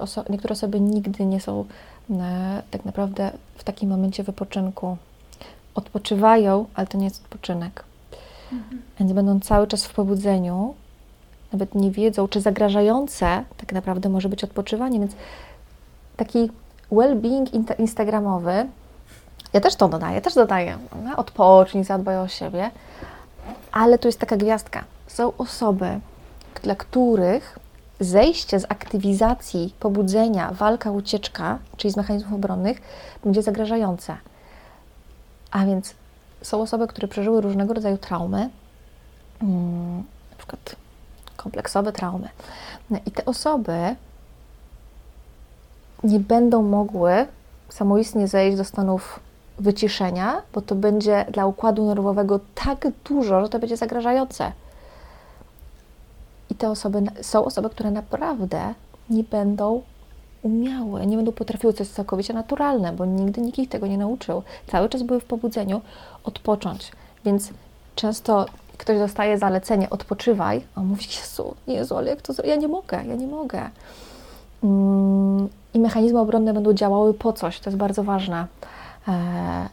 Oso niektóre osoby nigdy nie są e, tak naprawdę w takim momencie wypoczynku. Odpoczywają, ale to nie jest odpoczynek. Mhm. Więc będą cały czas w pobudzeniu, nawet nie wiedzą, czy zagrażające tak naprawdę może być odpoczywanie, więc taki well-being instagramowy, ja też to dodaję, też dodaję, no, odpocznij, zadbaj o siebie, ale tu jest taka gwiazdka. Są osoby, dla których zejście z aktywizacji, pobudzenia, walka, ucieczka, czyli z mechanizmów obronnych, będzie zagrażające. A więc są osoby, które przeżyły różnego rodzaju traumy, mm, na przykład kompleksowe traumy. No I te osoby nie będą mogły samoistnie zejść do stanów wyciszenia, bo to będzie dla układu nerwowego tak dużo, że to będzie zagrażające. I te osoby, są osoby, które naprawdę nie będą umiały, nie będą potrafiły, co jest całkowicie naturalne, bo nigdy nikt ich tego nie nauczył. Cały czas były w pobudzeniu odpocząć. Więc często ktoś dostaje zalecenie, odpoczywaj, a on mówi, Jezu, Jezu, ale jak to Ja nie mogę, ja nie mogę. Mm, I mechanizmy obronne będą działały po coś, to jest bardzo ważne. E,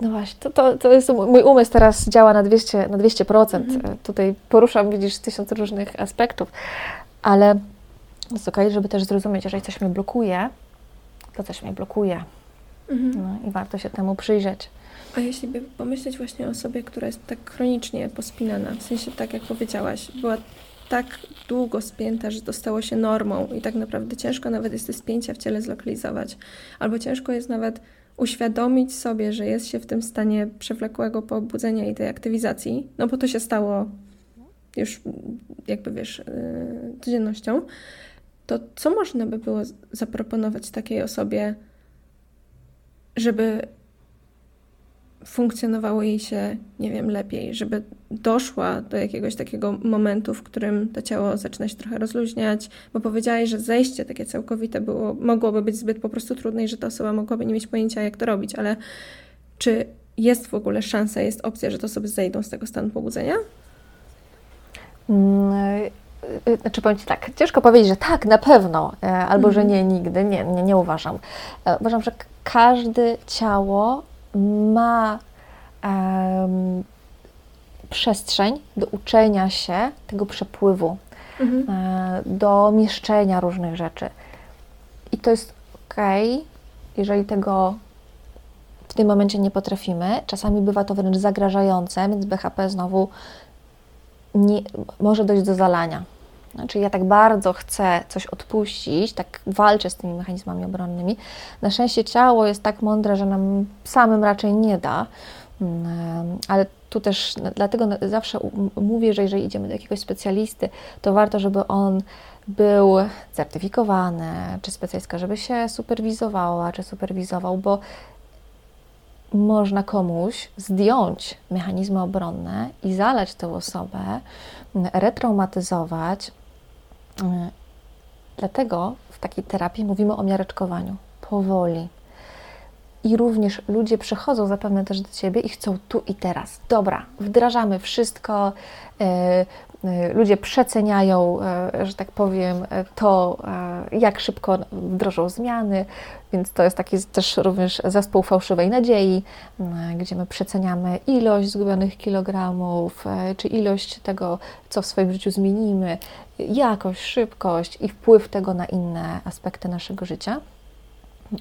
no właśnie, to, to, to jest mój umysł teraz działa na 200%. Na 200%. Mhm. E, tutaj poruszam, widzisz, tysiąc różnych aspektów, ale jest okej, żeby też zrozumieć, jeżeli coś mnie blokuje, to coś mnie blokuje. Mhm. No, I warto się temu przyjrzeć. A jeśli by pomyśleć właśnie o osobie, która jest tak chronicznie pospinana, w sensie tak jak powiedziałaś, była tak długo spięta, że to stało się normą i tak naprawdę ciężko nawet jest te spięcia w ciele zlokalizować, albo ciężko jest nawet uświadomić sobie, że jest się w tym stanie przewlekłego pobudzenia i tej aktywizacji, no bo to się stało już jakby wiesz, yy, codziennością, to co można by było zaproponować takiej osobie, żeby funkcjonowało jej się, nie wiem, lepiej, żeby doszła do jakiegoś takiego momentu, w którym to ciało zaczyna się trochę rozluźniać, bo powiedziałaś, że zejście takie całkowite było, mogłoby być zbyt po prostu trudne i że ta osoba mogłaby nie mieć pojęcia, jak to robić, ale czy jest w ogóle szansa, jest opcja, że te osoby zejdą z tego stanu pobudzenia? Mm, y, y, znaczy powiem Ci tak, ciężko powiedzieć, że tak, na pewno, e, albo że mhm. nie, nigdy, nie, nie, nie uważam. E, uważam, że każde ciało ma um, przestrzeń do uczenia się tego przepływu, mhm. e, do mieszczenia różnych rzeczy. I to jest ok, jeżeli tego w tym momencie nie potrafimy. Czasami bywa to wręcz zagrażające, więc BHP znowu nie, może dojść do zalania. Znaczy, ja tak bardzo chcę coś odpuścić, tak walczę z tymi mechanizmami obronnymi. Na szczęście ciało jest tak mądre, że nam samym raczej nie da. Mm, ale tu też dlatego zawsze mówię, że jeżeli idziemy do jakiegoś specjalisty, to warto, żeby on był certyfikowany, czy specjalistka, żeby się superwizowała, czy superwizował, bo można komuś zdjąć mechanizmy obronne i zalać tę osobę, retraumatyzować. Dlatego w takiej terapii mówimy o miareczkowaniu powoli. I również ludzie przychodzą zapewne też do ciebie i chcą tu i teraz. Dobra, wdrażamy wszystko. E, e, ludzie przeceniają, e, że tak powiem, to, jak szybko wdrożą zmiany, więc to jest taki też również zespół fałszywej nadziei, gdzie my przeceniamy ilość zgubionych kilogramów, czy ilość tego, co w swoim życiu zmienimy, jakość, szybkość i wpływ tego na inne aspekty naszego życia.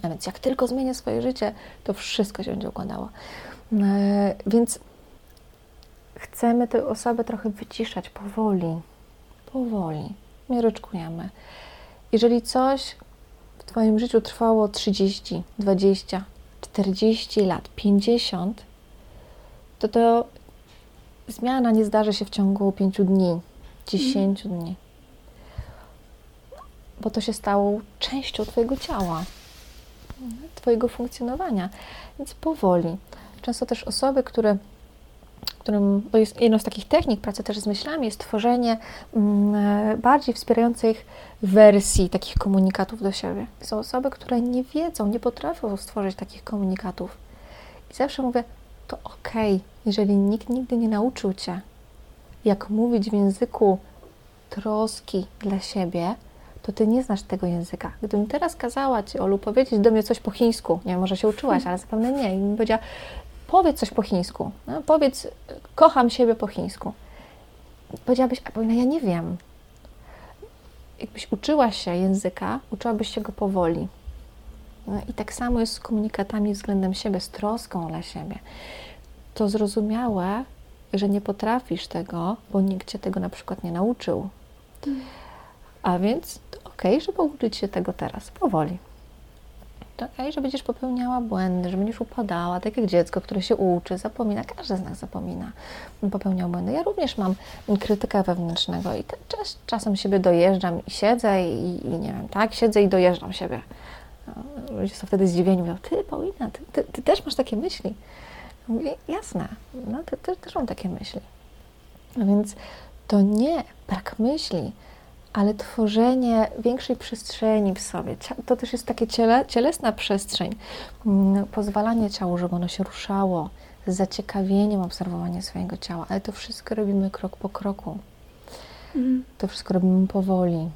A więc jak tylko zmienię swoje życie, to wszystko się będzie układało. E, więc chcemy tę osobę trochę wyciszać powoli, powoli, miareczkujemy. Jeżeli coś w Twoim życiu trwało 30, 20, 40 lat, 50, to to zmiana nie zdarzy się w ciągu 5 dni, 10 mm. dni. Bo to się stało częścią Twojego ciała. Twojego funkcjonowania. Więc powoli. Często też osoby, które którym jest jedną z takich technik pracy też z myślami, jest tworzenie mm, bardziej wspierających wersji takich komunikatów do siebie. Są osoby, które nie wiedzą, nie potrafią stworzyć takich komunikatów. I zawsze mówię, to ok, jeżeli nikt nigdy nie nauczył cię, jak mówić w języku troski dla siebie, to ty nie znasz tego języka. Gdybym teraz kazała ci, Olu, powiedzieć do mnie coś po chińsku, nie wiem, może się uczyłaś, ale zapewne nie, i bym powiedziała, powiedz coś po chińsku, no, powiedz, kocham siebie po chińsku. Powiedziałabyś, a powinna, ja nie wiem. Jakbyś uczyła się języka, uczyłabyś się go powoli. No, I tak samo jest z komunikatami względem siebie, z troską dla siebie. To zrozumiałe, że nie potrafisz tego, bo nikt cię tego na przykład nie nauczył. Hmm. A więc to ok, żeby uczyć się tego teraz, powoli. To ok, że będziesz popełniała błędy, że będziesz upadała, tak jak dziecko, które się uczy, zapomina. Każdy z nas zapomina, popełniał błędy. Ja również mam krytykę wewnętrznego i czas, czasem siebie dojeżdżam i siedzę i, i, nie wiem, tak, siedzę i dojeżdżam siebie. No, ludzie są wtedy zdziwieni, mówią, ty Paulina, ty, ty, ty też masz takie myśli. Mówię, jasne, no, ty, też mam takie myśli. A więc to nie brak myśli, ale tworzenie większej przestrzeni w sobie. To też jest takie ciele, cielesna przestrzeń, mm, pozwalanie ciału, żeby ono się ruszało, z zaciekawieniem obserwowanie swojego ciała, ale to wszystko robimy krok po kroku. Mhm. To wszystko robimy powoli.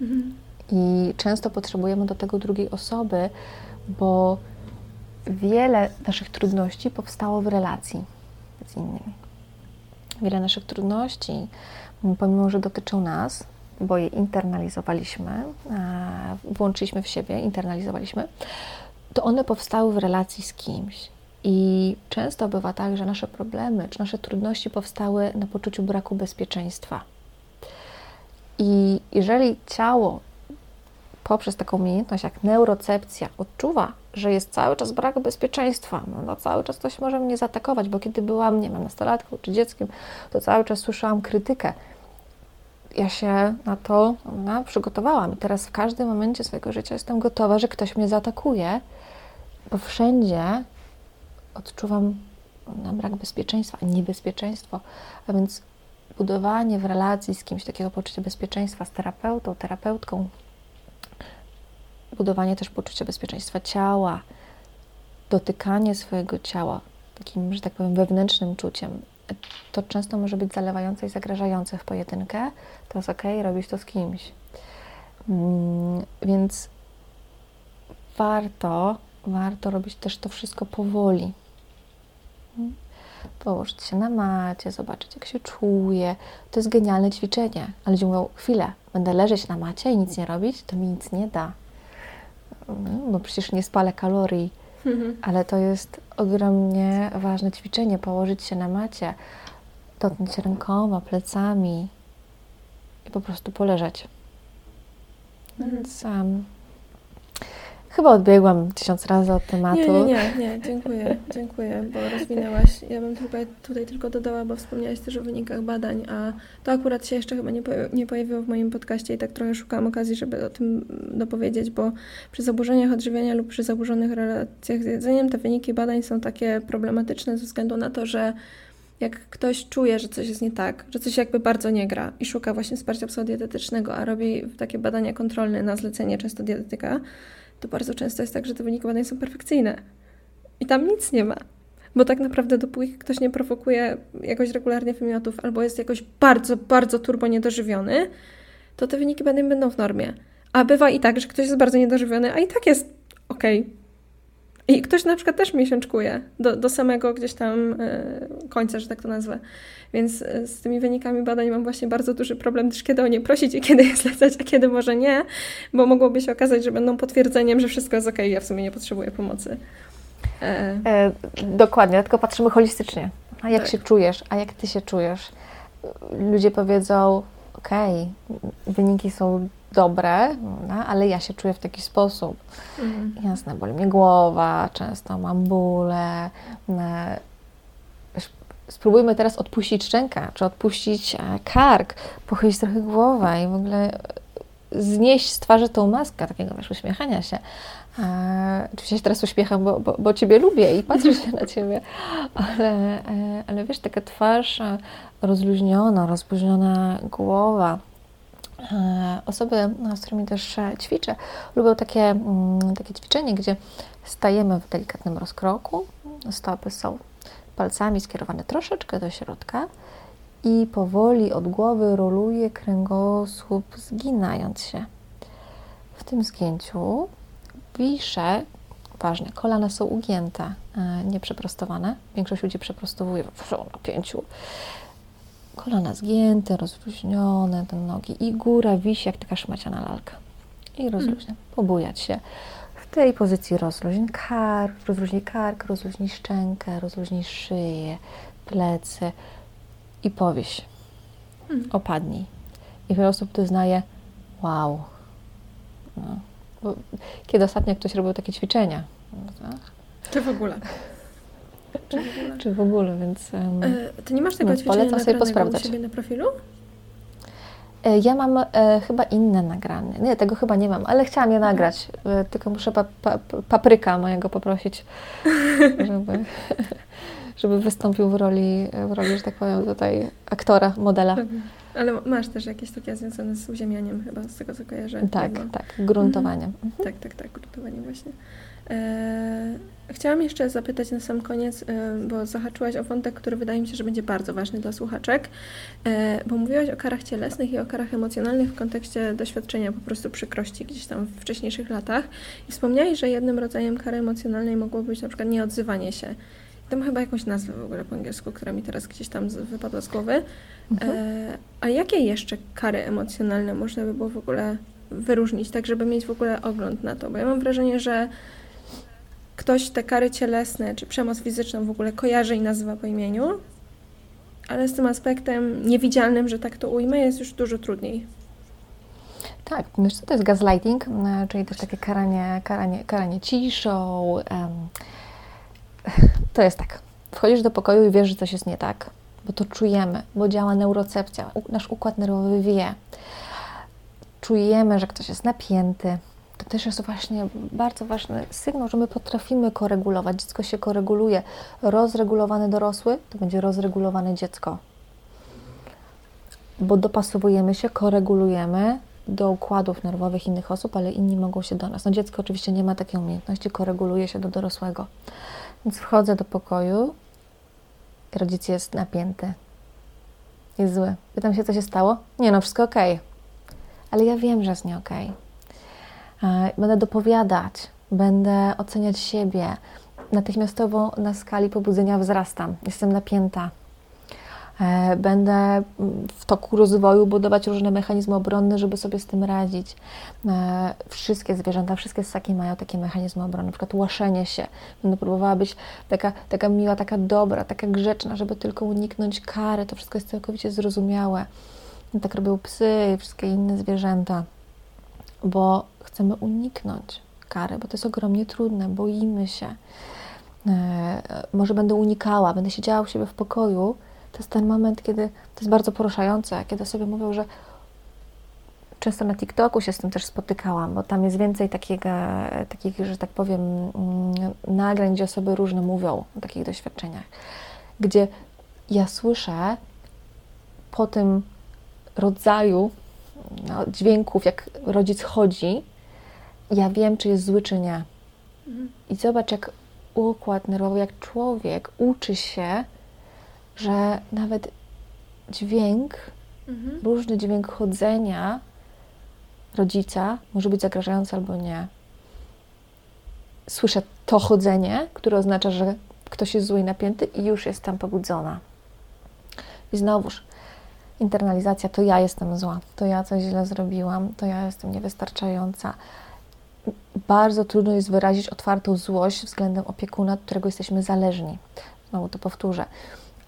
Mhm. I często potrzebujemy do tego drugiej osoby, bo wiele naszych trudności powstało w relacji z innymi. Wiele naszych trudności, pomimo że dotyczą nas, bo je internalizowaliśmy, włączyliśmy w siebie, internalizowaliśmy, to one powstały w relacji z kimś. I często bywa tak, że nasze problemy czy nasze trudności powstały na poczuciu braku bezpieczeństwa. I jeżeli ciało poprzez taką umiejętność jak neurocepcja odczuwa, że jest cały czas brak bezpieczeństwa, no, no cały czas ktoś może mnie zaatakować, bo kiedy byłam, nie wiem, nastolatką czy dzieckiem, to cały czas słyszałam krytykę ja się na to no, przygotowałam. I teraz w każdym momencie swojego życia jestem gotowa, że ktoś mnie zaatakuje, bo wszędzie odczuwam no, brak bezpieczeństwa, niebezpieczeństwo, a więc budowanie w relacji z kimś takiego poczucia bezpieczeństwa, z terapeutą, terapeutką, budowanie też poczucia bezpieczeństwa ciała, dotykanie swojego ciała, takim, że tak powiem, wewnętrznym czuciem, to często może być zalewające i zagrażające w pojedynkę, to jest ok, robić to z kimś. Mm, więc warto, warto robić też to wszystko powoli. Położyć się na macie, zobaczyć, jak się czuje. To jest genialne ćwiczenie. Ale ludzie mówią, chwilę, będę leżeć na macie i nic nie robić, to mi nic nie da. No, bo przecież nie spalę kalorii Mhm. Ale to jest ogromnie ważne ćwiczenie, położyć się na macie, dotknąć rękoma, plecami i po prostu poleżeć. Mhm. Więc um, chyba odbiegłam tysiąc razy od tematu. Nie, nie, nie, nie, dziękuję, [LAUGHS] dziękuję, bo rozwinęłaś. Ja bym tutaj, tutaj tylko dodała, bo wspomniałaś też o wynikach badań, a to akurat się jeszcze chyba nie, nie pojawiło w moim podcaście i tak trochę szukałam okazji, żeby o tym dopowiedzieć, bo przy zaburzeniach odżywiania lub przy zaburzonych relacjach z jedzeniem te wyniki badań są takie problematyczne ze względu na to, że jak ktoś czuje, że coś jest nie tak, że coś jakby bardzo nie gra i szuka właśnie wsparcia psychodietetycznego, a robi takie badania kontrolne na zlecenie często dietetyka, to bardzo często jest tak, że te wyniki badań są perfekcyjne. I tam nic nie ma. Bo tak naprawdę, dopóki ktoś nie prowokuje jakoś regularnie wymiotów albo jest jakoś bardzo, bardzo turbo niedożywiony, to te wyniki badań będą w normie. A bywa i tak, że ktoś jest bardzo niedożywiony, a i tak jest ok. I ktoś na przykład też miesiączkuje do, do samego gdzieś tam y, końca, że tak to nazwę. Więc y, z tymi wynikami badań mam właśnie bardzo duży problem też, kiedy o nie prosić i kiedy je zlecać, a kiedy może nie, bo mogłoby się okazać, że będą potwierdzeniem, że wszystko jest ok, ja w sumie nie potrzebuję pomocy. E... E, dokładnie, tylko patrzymy holistycznie. A jak tak. się czujesz, a jak ty się czujesz? Ludzie powiedzą, okej, okay, wyniki są dobre, no, ale ja się czuję w taki sposób. Mhm. Jasne, boli mnie głowa, często mam bóle. No, spróbujmy teraz odpuścić szczękę, czy odpuścić e, kark, pochylić trochę głowę i w ogóle znieść z twarzy tą maskę takiego wiesz, uśmiechania się. E, oczywiście się teraz uśmiecham, bo, bo, bo Ciebie lubię i patrzę się na Ciebie, ale, e, ale wiesz, taka twarz rozluźniona, rozluźniona głowa, E, osoby, no, z którymi też e, ćwiczę, lubią takie, mm, takie ćwiczenie, gdzie stajemy w delikatnym rozkroku, stopy są palcami skierowane troszeczkę do środka i powoli od głowy roluje kręgosłup, zginając się. W tym zgięciu wiszę, ważne, kolana są ugięte, e, nie przeprostowane. Większość ludzi przeprostowuje w napięciu kolana zgięte, rozluźnione, te nogi i góra wisi jak taka szmaciana lalka. I rozluźnia, mm. pobujać się. W tej pozycji rozluźnij kark, rozluźnij kark, rozluźnij szczękę, rozluźnij szyję, plecy i powieś. Mm. Opadnij. I wiele osób doznaje wow. No. kiedy ostatnio ktoś robił takie ćwiczenia? Czy w ogóle? Czy w ogóle, Czy w ogóle więc... Um, Ty nie masz tego ćwiczenia sobie posprawdzać. u siebie na profilu? E, ja mam e, chyba inne nagrane. Nie, tego chyba nie mam, ale chciałam je nagrać. E, tylko muszę pa, pa, papryka mojego poprosić, [LAUGHS] żeby, żeby wystąpił w roli, w roli, że tak powiem, tutaj aktora, modela. Ale masz też jakieś takie związane z uziemianiem chyba, z tego co kojarzę. Tak, tak, gruntowaniem. Mhm. Tak, tak, tak, gruntowaniem właśnie. E, chciałam jeszcze zapytać na sam koniec, e, bo zahaczyłaś o wątek, który wydaje mi się, że będzie bardzo ważny dla słuchaczek, e, bo mówiłaś o karach cielesnych i o karach emocjonalnych w kontekście doświadczenia po prostu przykrości gdzieś tam w wcześniejszych latach. I wspomniałeś, że jednym rodzajem kary emocjonalnej mogło być na przykład nieodzywanie się. Tam chyba jakąś nazwę w ogóle po angielsku, która mi teraz gdzieś tam wypadła z głowy. Mhm. A jakie jeszcze kary emocjonalne można by było w ogóle wyróżnić, tak żeby mieć w ogóle ogląd na to? Bo ja mam wrażenie, że ktoś te kary cielesne czy przemoc fizyczną w ogóle kojarzy i nazywa po imieniu, ale z tym aspektem niewidzialnym, że tak to ujmę, jest już dużo trudniej. Tak, wiesz co to jest gaslighting, e, czyli też takie karanie, karanie, karanie ciszą. To jest tak, wchodzisz do pokoju i wiesz, że coś jest nie tak, bo to czujemy, bo działa neurocepcja, nasz układ nerwowy wie. Czujemy, że ktoś jest napięty, to też jest właśnie bardzo ważny sygnał, że my potrafimy koregulować. Dziecko się koreguluje. Rozregulowany dorosły to będzie rozregulowane dziecko. Bo dopasowujemy się, koregulujemy do układów nerwowych innych osób, ale inni mogą się do nas. No dziecko oczywiście nie ma takiej umiejętności, koreguluje się do dorosłego. Więc wchodzę do pokoju, rodzic jest napięty, jest zły. Pytam się, co się stało? Nie no, wszystko ok. Ale ja wiem, że jest nie okej. Okay będę dopowiadać, będę oceniać siebie. Natychmiastowo na skali pobudzenia wzrastam, jestem napięta. E, będę w toku rozwoju budować różne mechanizmy obronne, żeby sobie z tym radzić. E, wszystkie zwierzęta, wszystkie ssaki mają takie mechanizmy obronne, na przykład łaszenie się. Będę próbowała być taka, taka miła, taka dobra, taka grzeczna, żeby tylko uniknąć kary. To wszystko jest całkowicie zrozumiałe. Tak robią psy i wszystkie inne zwierzęta bo chcemy uniknąć kary, bo to jest ogromnie trudne, boimy się. E, może będę unikała, będę siedziała u siebie w pokoju. To jest ten moment, kiedy to jest bardzo poruszające, kiedy sobie mówią, że często na TikToku się z tym też spotykałam, bo tam jest więcej takiego, takich, że tak powiem, mm, nagrań, gdzie osoby różne mówią o takich doświadczeniach, gdzie ja słyszę po tym rodzaju no, dźwięków, jak rodzic chodzi, ja wiem, czy jest zły, czy nie. I zobacz, jak układ nerwowy, jak człowiek uczy się, że nawet dźwięk, mhm. różny dźwięk chodzenia rodzica może być zagrażający albo nie. Słyszę to chodzenie, które oznacza, że ktoś jest zły i napięty i już jestem pobudzona. I znowuż, internalizacja to ja jestem zła, to ja coś źle zrobiłam, to ja jestem niewystarczająca. Bardzo trudno jest wyrazić otwartą złość względem opiekuna, od którego jesteśmy zależni. Znowu to powtórzę.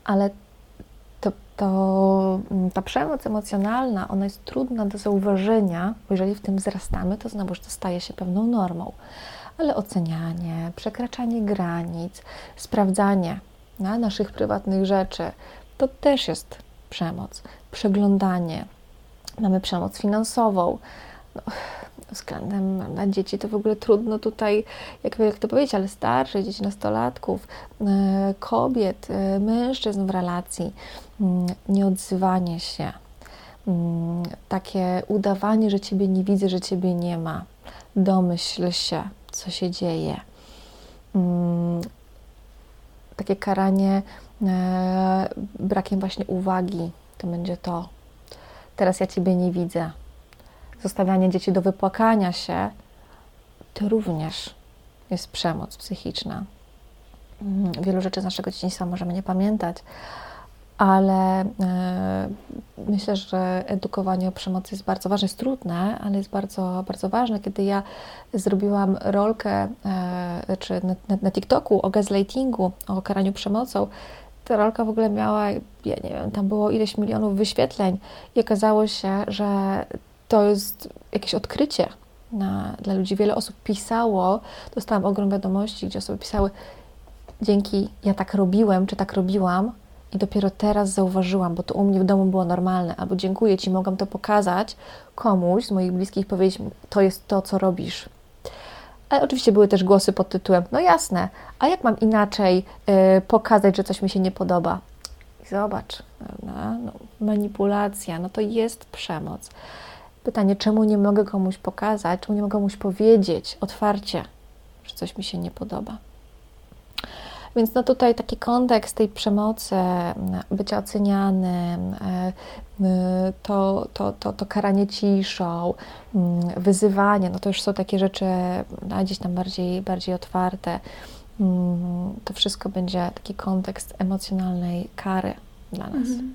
Ale to, to, mm, ta przemoc emocjonalna, ona jest trudna do zauważenia, bo jeżeli w tym wzrastamy, to znowuż to staje się pewną normą. Ale ocenianie, przekraczanie granic, sprawdzanie na naszych prywatnych rzeczy, to też jest przemoc. Przeglądanie. Mamy przemoc finansową. No, względem na dzieci to w ogóle trudno tutaj, jak, jak to powiedzieć, ale starszych, dzieci nastolatków, e, kobiet, e, mężczyzn w relacji, mm, nieodzywanie się, mm, takie udawanie, że Ciebie nie widzę, że Ciebie nie ma, domyśl się, co się dzieje. Mm, takie karanie brakiem właśnie uwagi, to będzie to. Teraz ja Ciebie nie widzę zostawianie dzieci do wypłakania się, to również jest przemoc psychiczna. Mm, wielu rzeczy z naszego dzieciństwa możemy nie pamiętać, ale e, myślę, że edukowanie o przemocy jest bardzo ważne, jest trudne, ale jest bardzo, bardzo ważne. Kiedy ja zrobiłam rolkę e, czy na, na, na TikToku o gaslightingu, o karaniu przemocą, ta rolka w ogóle miała, ja nie wiem, tam było ileś milionów wyświetleń i okazało się, że to jest jakieś odkrycie na, dla ludzi. Wiele osób pisało, dostałam ogrom wiadomości, gdzie osoby pisały, dzięki ja tak robiłem, czy tak robiłam, i dopiero teraz zauważyłam, bo to u mnie w domu było normalne, albo dziękuję Ci, mogłam to pokazać komuś z moich bliskich, powiedzieć, to jest to, co robisz. Ale oczywiście były też głosy pod tytułem, no jasne, a jak mam inaczej y, pokazać, że coś mi się nie podoba? I zobacz, no, no, manipulacja, no to jest przemoc. Pytanie, czemu nie mogę komuś pokazać, czemu nie mogę komuś powiedzieć otwarcie, że coś mi się nie podoba. Więc no tutaj taki kontekst tej przemocy, bycia ocenianym, e, to, to, to, to karanie ciszą, wyzywanie, no to już są takie rzeczy no, gdzieś tam bardziej, bardziej otwarte. To wszystko będzie taki kontekst emocjonalnej kary dla nas. Mhm.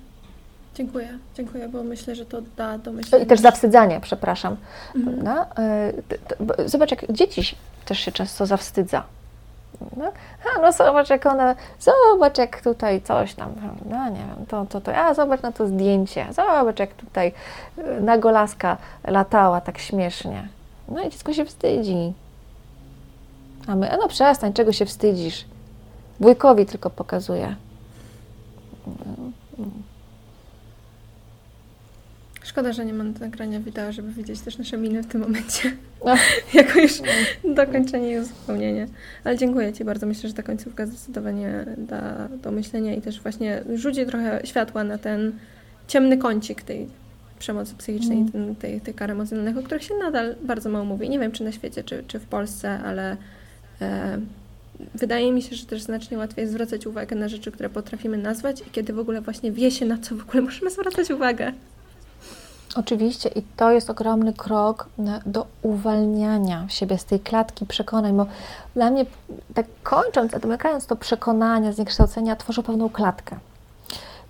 Dziękuję, dziękuję, bo myślę, że to da do myślenia. I też zawstydzanie, przepraszam. Mhm. E, zobacz, jak dzieci też się często zawstydza. No, a no zobacz, jak ona, zobacz, jak tutaj coś tam, no nie wiem, to, to, to, a zobacz na to zdjęcie, zobacz, jak tutaj e, nagolaska latała tak śmiesznie. No i dziecko się wstydzi. A my, a no przestań, czego się wstydzisz? Wujkowi tylko pokazuje. Szkoda, że nie mam nagrania wideo, żeby widzieć też nasze miny w tym momencie. No. [LAUGHS] jako już dokończenie i uzupełnienie. Ale dziękuję Ci bardzo. Myślę, że ta końcówka zdecydowanie da do myślenia i też właśnie rzuci trochę światła na ten ciemny kącik tej przemocy psychicznej, mm. ten, tej, tej kary emocjonalnych, o których się nadal bardzo mało mówi. Nie wiem, czy na świecie, czy, czy w Polsce, ale e, wydaje mi się, że też znacznie łatwiej jest zwracać uwagę na rzeczy, które potrafimy nazwać i kiedy w ogóle właśnie wie się, na co w ogóle możemy zwracać uwagę. Oczywiście i to jest ogromny krok do uwalniania siebie z tej klatki przekonań, bo dla mnie, tak kończąc, a domykając to przekonania, zniekształcenia, tworzą pewną klatkę.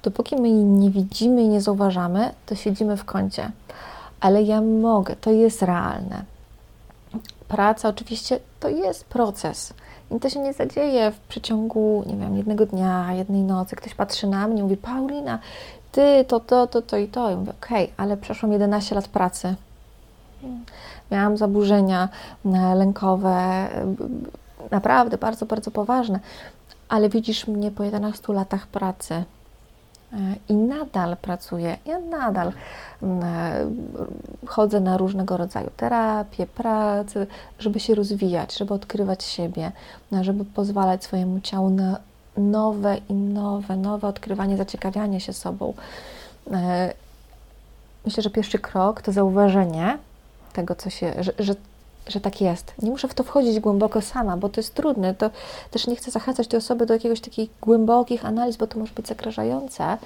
Dopóki my jej nie widzimy i nie zauważamy, to siedzimy w kącie. Ale ja mogę, to jest realne. Praca oczywiście to jest proces. I to się nie zadzieje w przeciągu, nie wiem, jednego dnia, jednej nocy. Ktoś patrzy na mnie i mówi, Paulina, ty, to, to, to, to i to. I mówię, okej, okay, ale przeszłam 11 lat pracy. Miałam zaburzenia lękowe, naprawdę bardzo, bardzo poważne, ale widzisz mnie po 11 latach pracy i nadal pracuję, ja nadal chodzę na różnego rodzaju terapie, prace, żeby się rozwijać, żeby odkrywać siebie, żeby pozwalać swojemu ciału na nowe i nowe, nowe odkrywanie, zaciekawianie się sobą. E, myślę, że pierwszy krok to zauważenie tego, co się, że, że, że tak jest. Nie muszę w to wchodzić głęboko sama, bo to jest trudne. To też nie chcę zachęcać tej osoby do jakiegoś takich głębokich analiz, bo to może być zagrażające,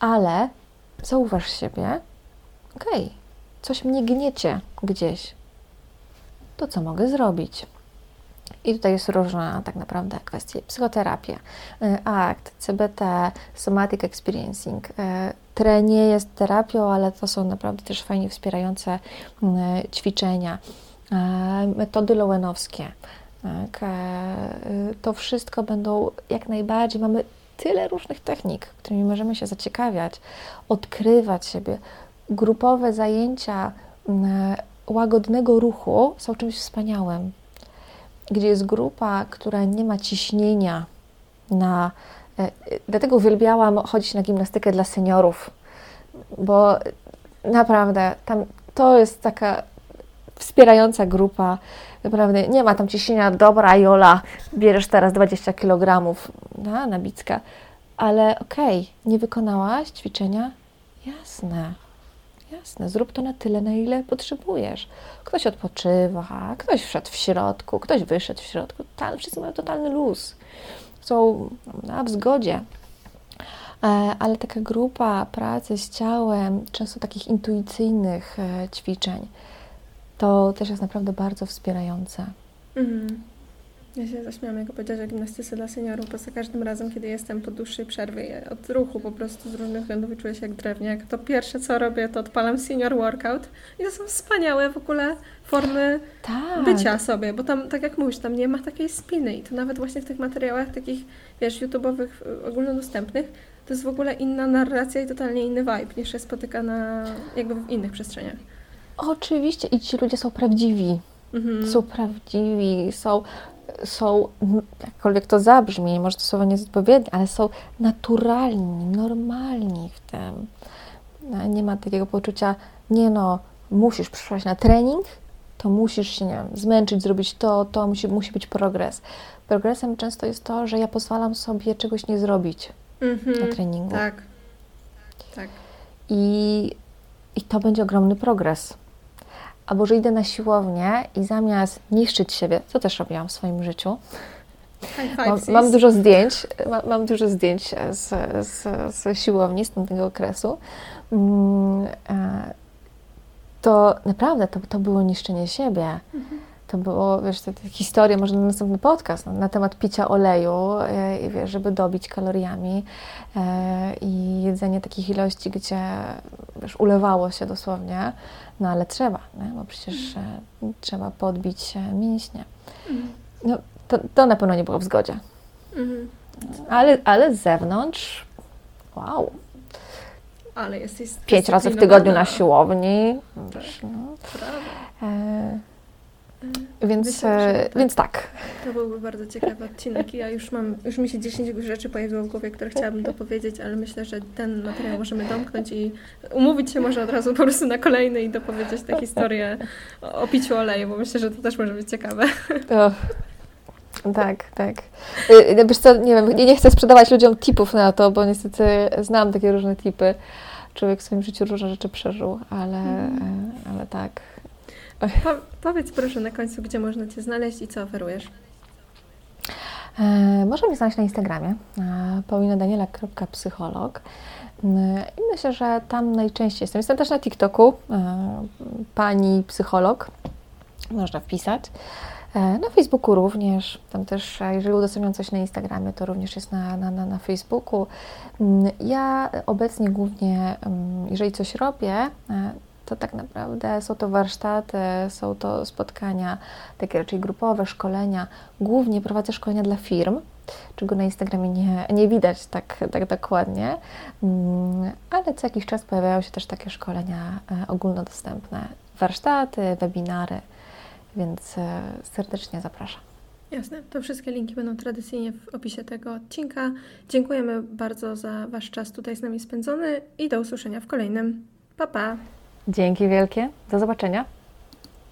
ale zauważ siebie, okej, okay, coś mnie gniecie gdzieś. To co mogę zrobić? I tutaj jest różna tak naprawdę kwestie. Psychoterapia, y, ACT, CBT, Somatic Experiencing. Y, TRE nie jest terapią, ale to są naprawdę też fajnie wspierające y, ćwiczenia. Metody lowenowskie. To wszystko będą jak najbardziej. Mamy tyle różnych technik, którymi możemy się zaciekawiać, odkrywać siebie. Grupowe zajęcia łagodnego ruchu są czymś wspaniałym gdzie jest grupa, która nie ma ciśnienia na. E, dlatego uwielbiałam chodzić na gimnastykę dla seniorów, bo naprawdę tam to jest taka wspierająca grupa. Naprawdę nie ma tam ciśnienia, dobra, Jola, bierzesz teraz 20 kg na, bicka, ale okej, okay, nie wykonałaś ćwiczenia? Jasne, Jasne, zrób to na tyle, na ile potrzebujesz. Ktoś odpoczywa, ktoś wszedł w środku, ktoś wyszedł w środku. Tal, wszyscy mają totalny luz. Są na w zgodzie. E, ale taka grupa pracy z ciałem, często takich intuicyjnych e, ćwiczeń, to też jest naprawdę bardzo wspierające. Mhm. Ja się zaśmiałam, jak powiedziałeś o gimnastyce dla seniorów, bo za każdym razem, kiedy jestem po dłuższej przerwie od ruchu po prostu z różnych względów i czuję się jak drewniak, to pierwsze co robię, to odpalam senior workout i to są wspaniałe w ogóle formy tak. bycia sobie, bo tam, tak jak mówisz, tam nie ma takiej spiny i to nawet właśnie w tych materiałach takich, wiesz, YouTube'owych, ogólnodostępnych, to jest w ogóle inna narracja i totalnie inny vibe niż się spotyka na, jakby w innych przestrzeniach. Oczywiście i ci ludzie są prawdziwi. Mhm. Są prawdziwi, są są, jakkolwiek to zabrzmi, może to słowo nie jest odpowiednie, ale są naturalni, normalni w tym. No, nie ma takiego poczucia, nie no, musisz przyjść na trening, to musisz się, nie wiem, zmęczyć, zrobić to, to musi, musi być progres. Progresem często jest to, że ja pozwalam sobie czegoś nie zrobić mhm, na treningu. Tak, tak. I, I to będzie ogromny progres albo że idę na siłownię i zamiast niszczyć siebie, co też robiłam w swoim życiu, mam, mam, dużo zdjęć, mam, mam dużo zdjęć z, z, z, siłowni z tamtego okresu, mm, e, to naprawdę to, to było niszczenie siebie. Mhm. To było, wiesz, te, te historie, może na następny podcast no, na temat picia oleju, e, wiesz, żeby dobić kaloriami e, i jedzenie takich ilości, gdzie wiesz, ulewało się dosłownie, no ale trzeba, nie? bo przecież e, trzeba podbić mięśnie. Mhm. No, to, to na pewno nie było w zgodzie. Mhm. Ale, ale z zewnątrz, wow. Ale jesteś Pięć razy w tygodniu na siłowni. Wiesz, no. E, więc, Myślę, e, tak. więc tak. To byłby bardzo ciekawy odcinek. Ja już mam, już mi się 10 rzeczy pojawiło w głowie, które chciałabym dopowiedzieć, ale myślę, że ten materiał możemy domknąć i umówić się może od razu po prostu na kolejny i dopowiedzieć tę historię o, piciu oleju, bo myślę, że to też może być ciekawe. Tak, tak. Y, y, wiesz co, nie wiem, nie, nie chcę sprzedawać ludziom tipów na to, bo niestety znam takie różne tipy. Człowiek w swoim życiu różne rzeczy przeżył, ale, mm. ale tak, po, powiedz proszę na końcu, gdzie można Cię znaleźć i co oferujesz. E, można mnie znaleźć na Instagramie e, paulinadaniela.psycholog e, i myślę, że tam najczęściej jestem. Jestem też na TikToku, e, pani psycholog, można wpisać. E, na Facebooku również, tam też, jeżeli udostępniam coś na Instagramie, to również jest na, na, na, na Facebooku. Mm, ja obecnie głównie, mm, jeżeli coś robię, e, to tak naprawdę są to warsztaty, są to spotkania takie raczej grupowe, szkolenia. Głównie prowadzę szkolenia dla firm, czego na Instagramie nie, nie widać tak, tak dokładnie, mm, ale co jakiś czas pojawiają się też takie szkolenia e, ogólnodostępne warsztaty, webinary, więc e, serdecznie zapraszam. Jasne, to wszystkie linki będą tradycyjnie w opisie tego odcinka. Dziękujemy bardzo za Wasz czas tutaj z nami spędzony i do usłyszenia w kolejnym. Pa, pa! Dzięki wielkie, do zobaczenia.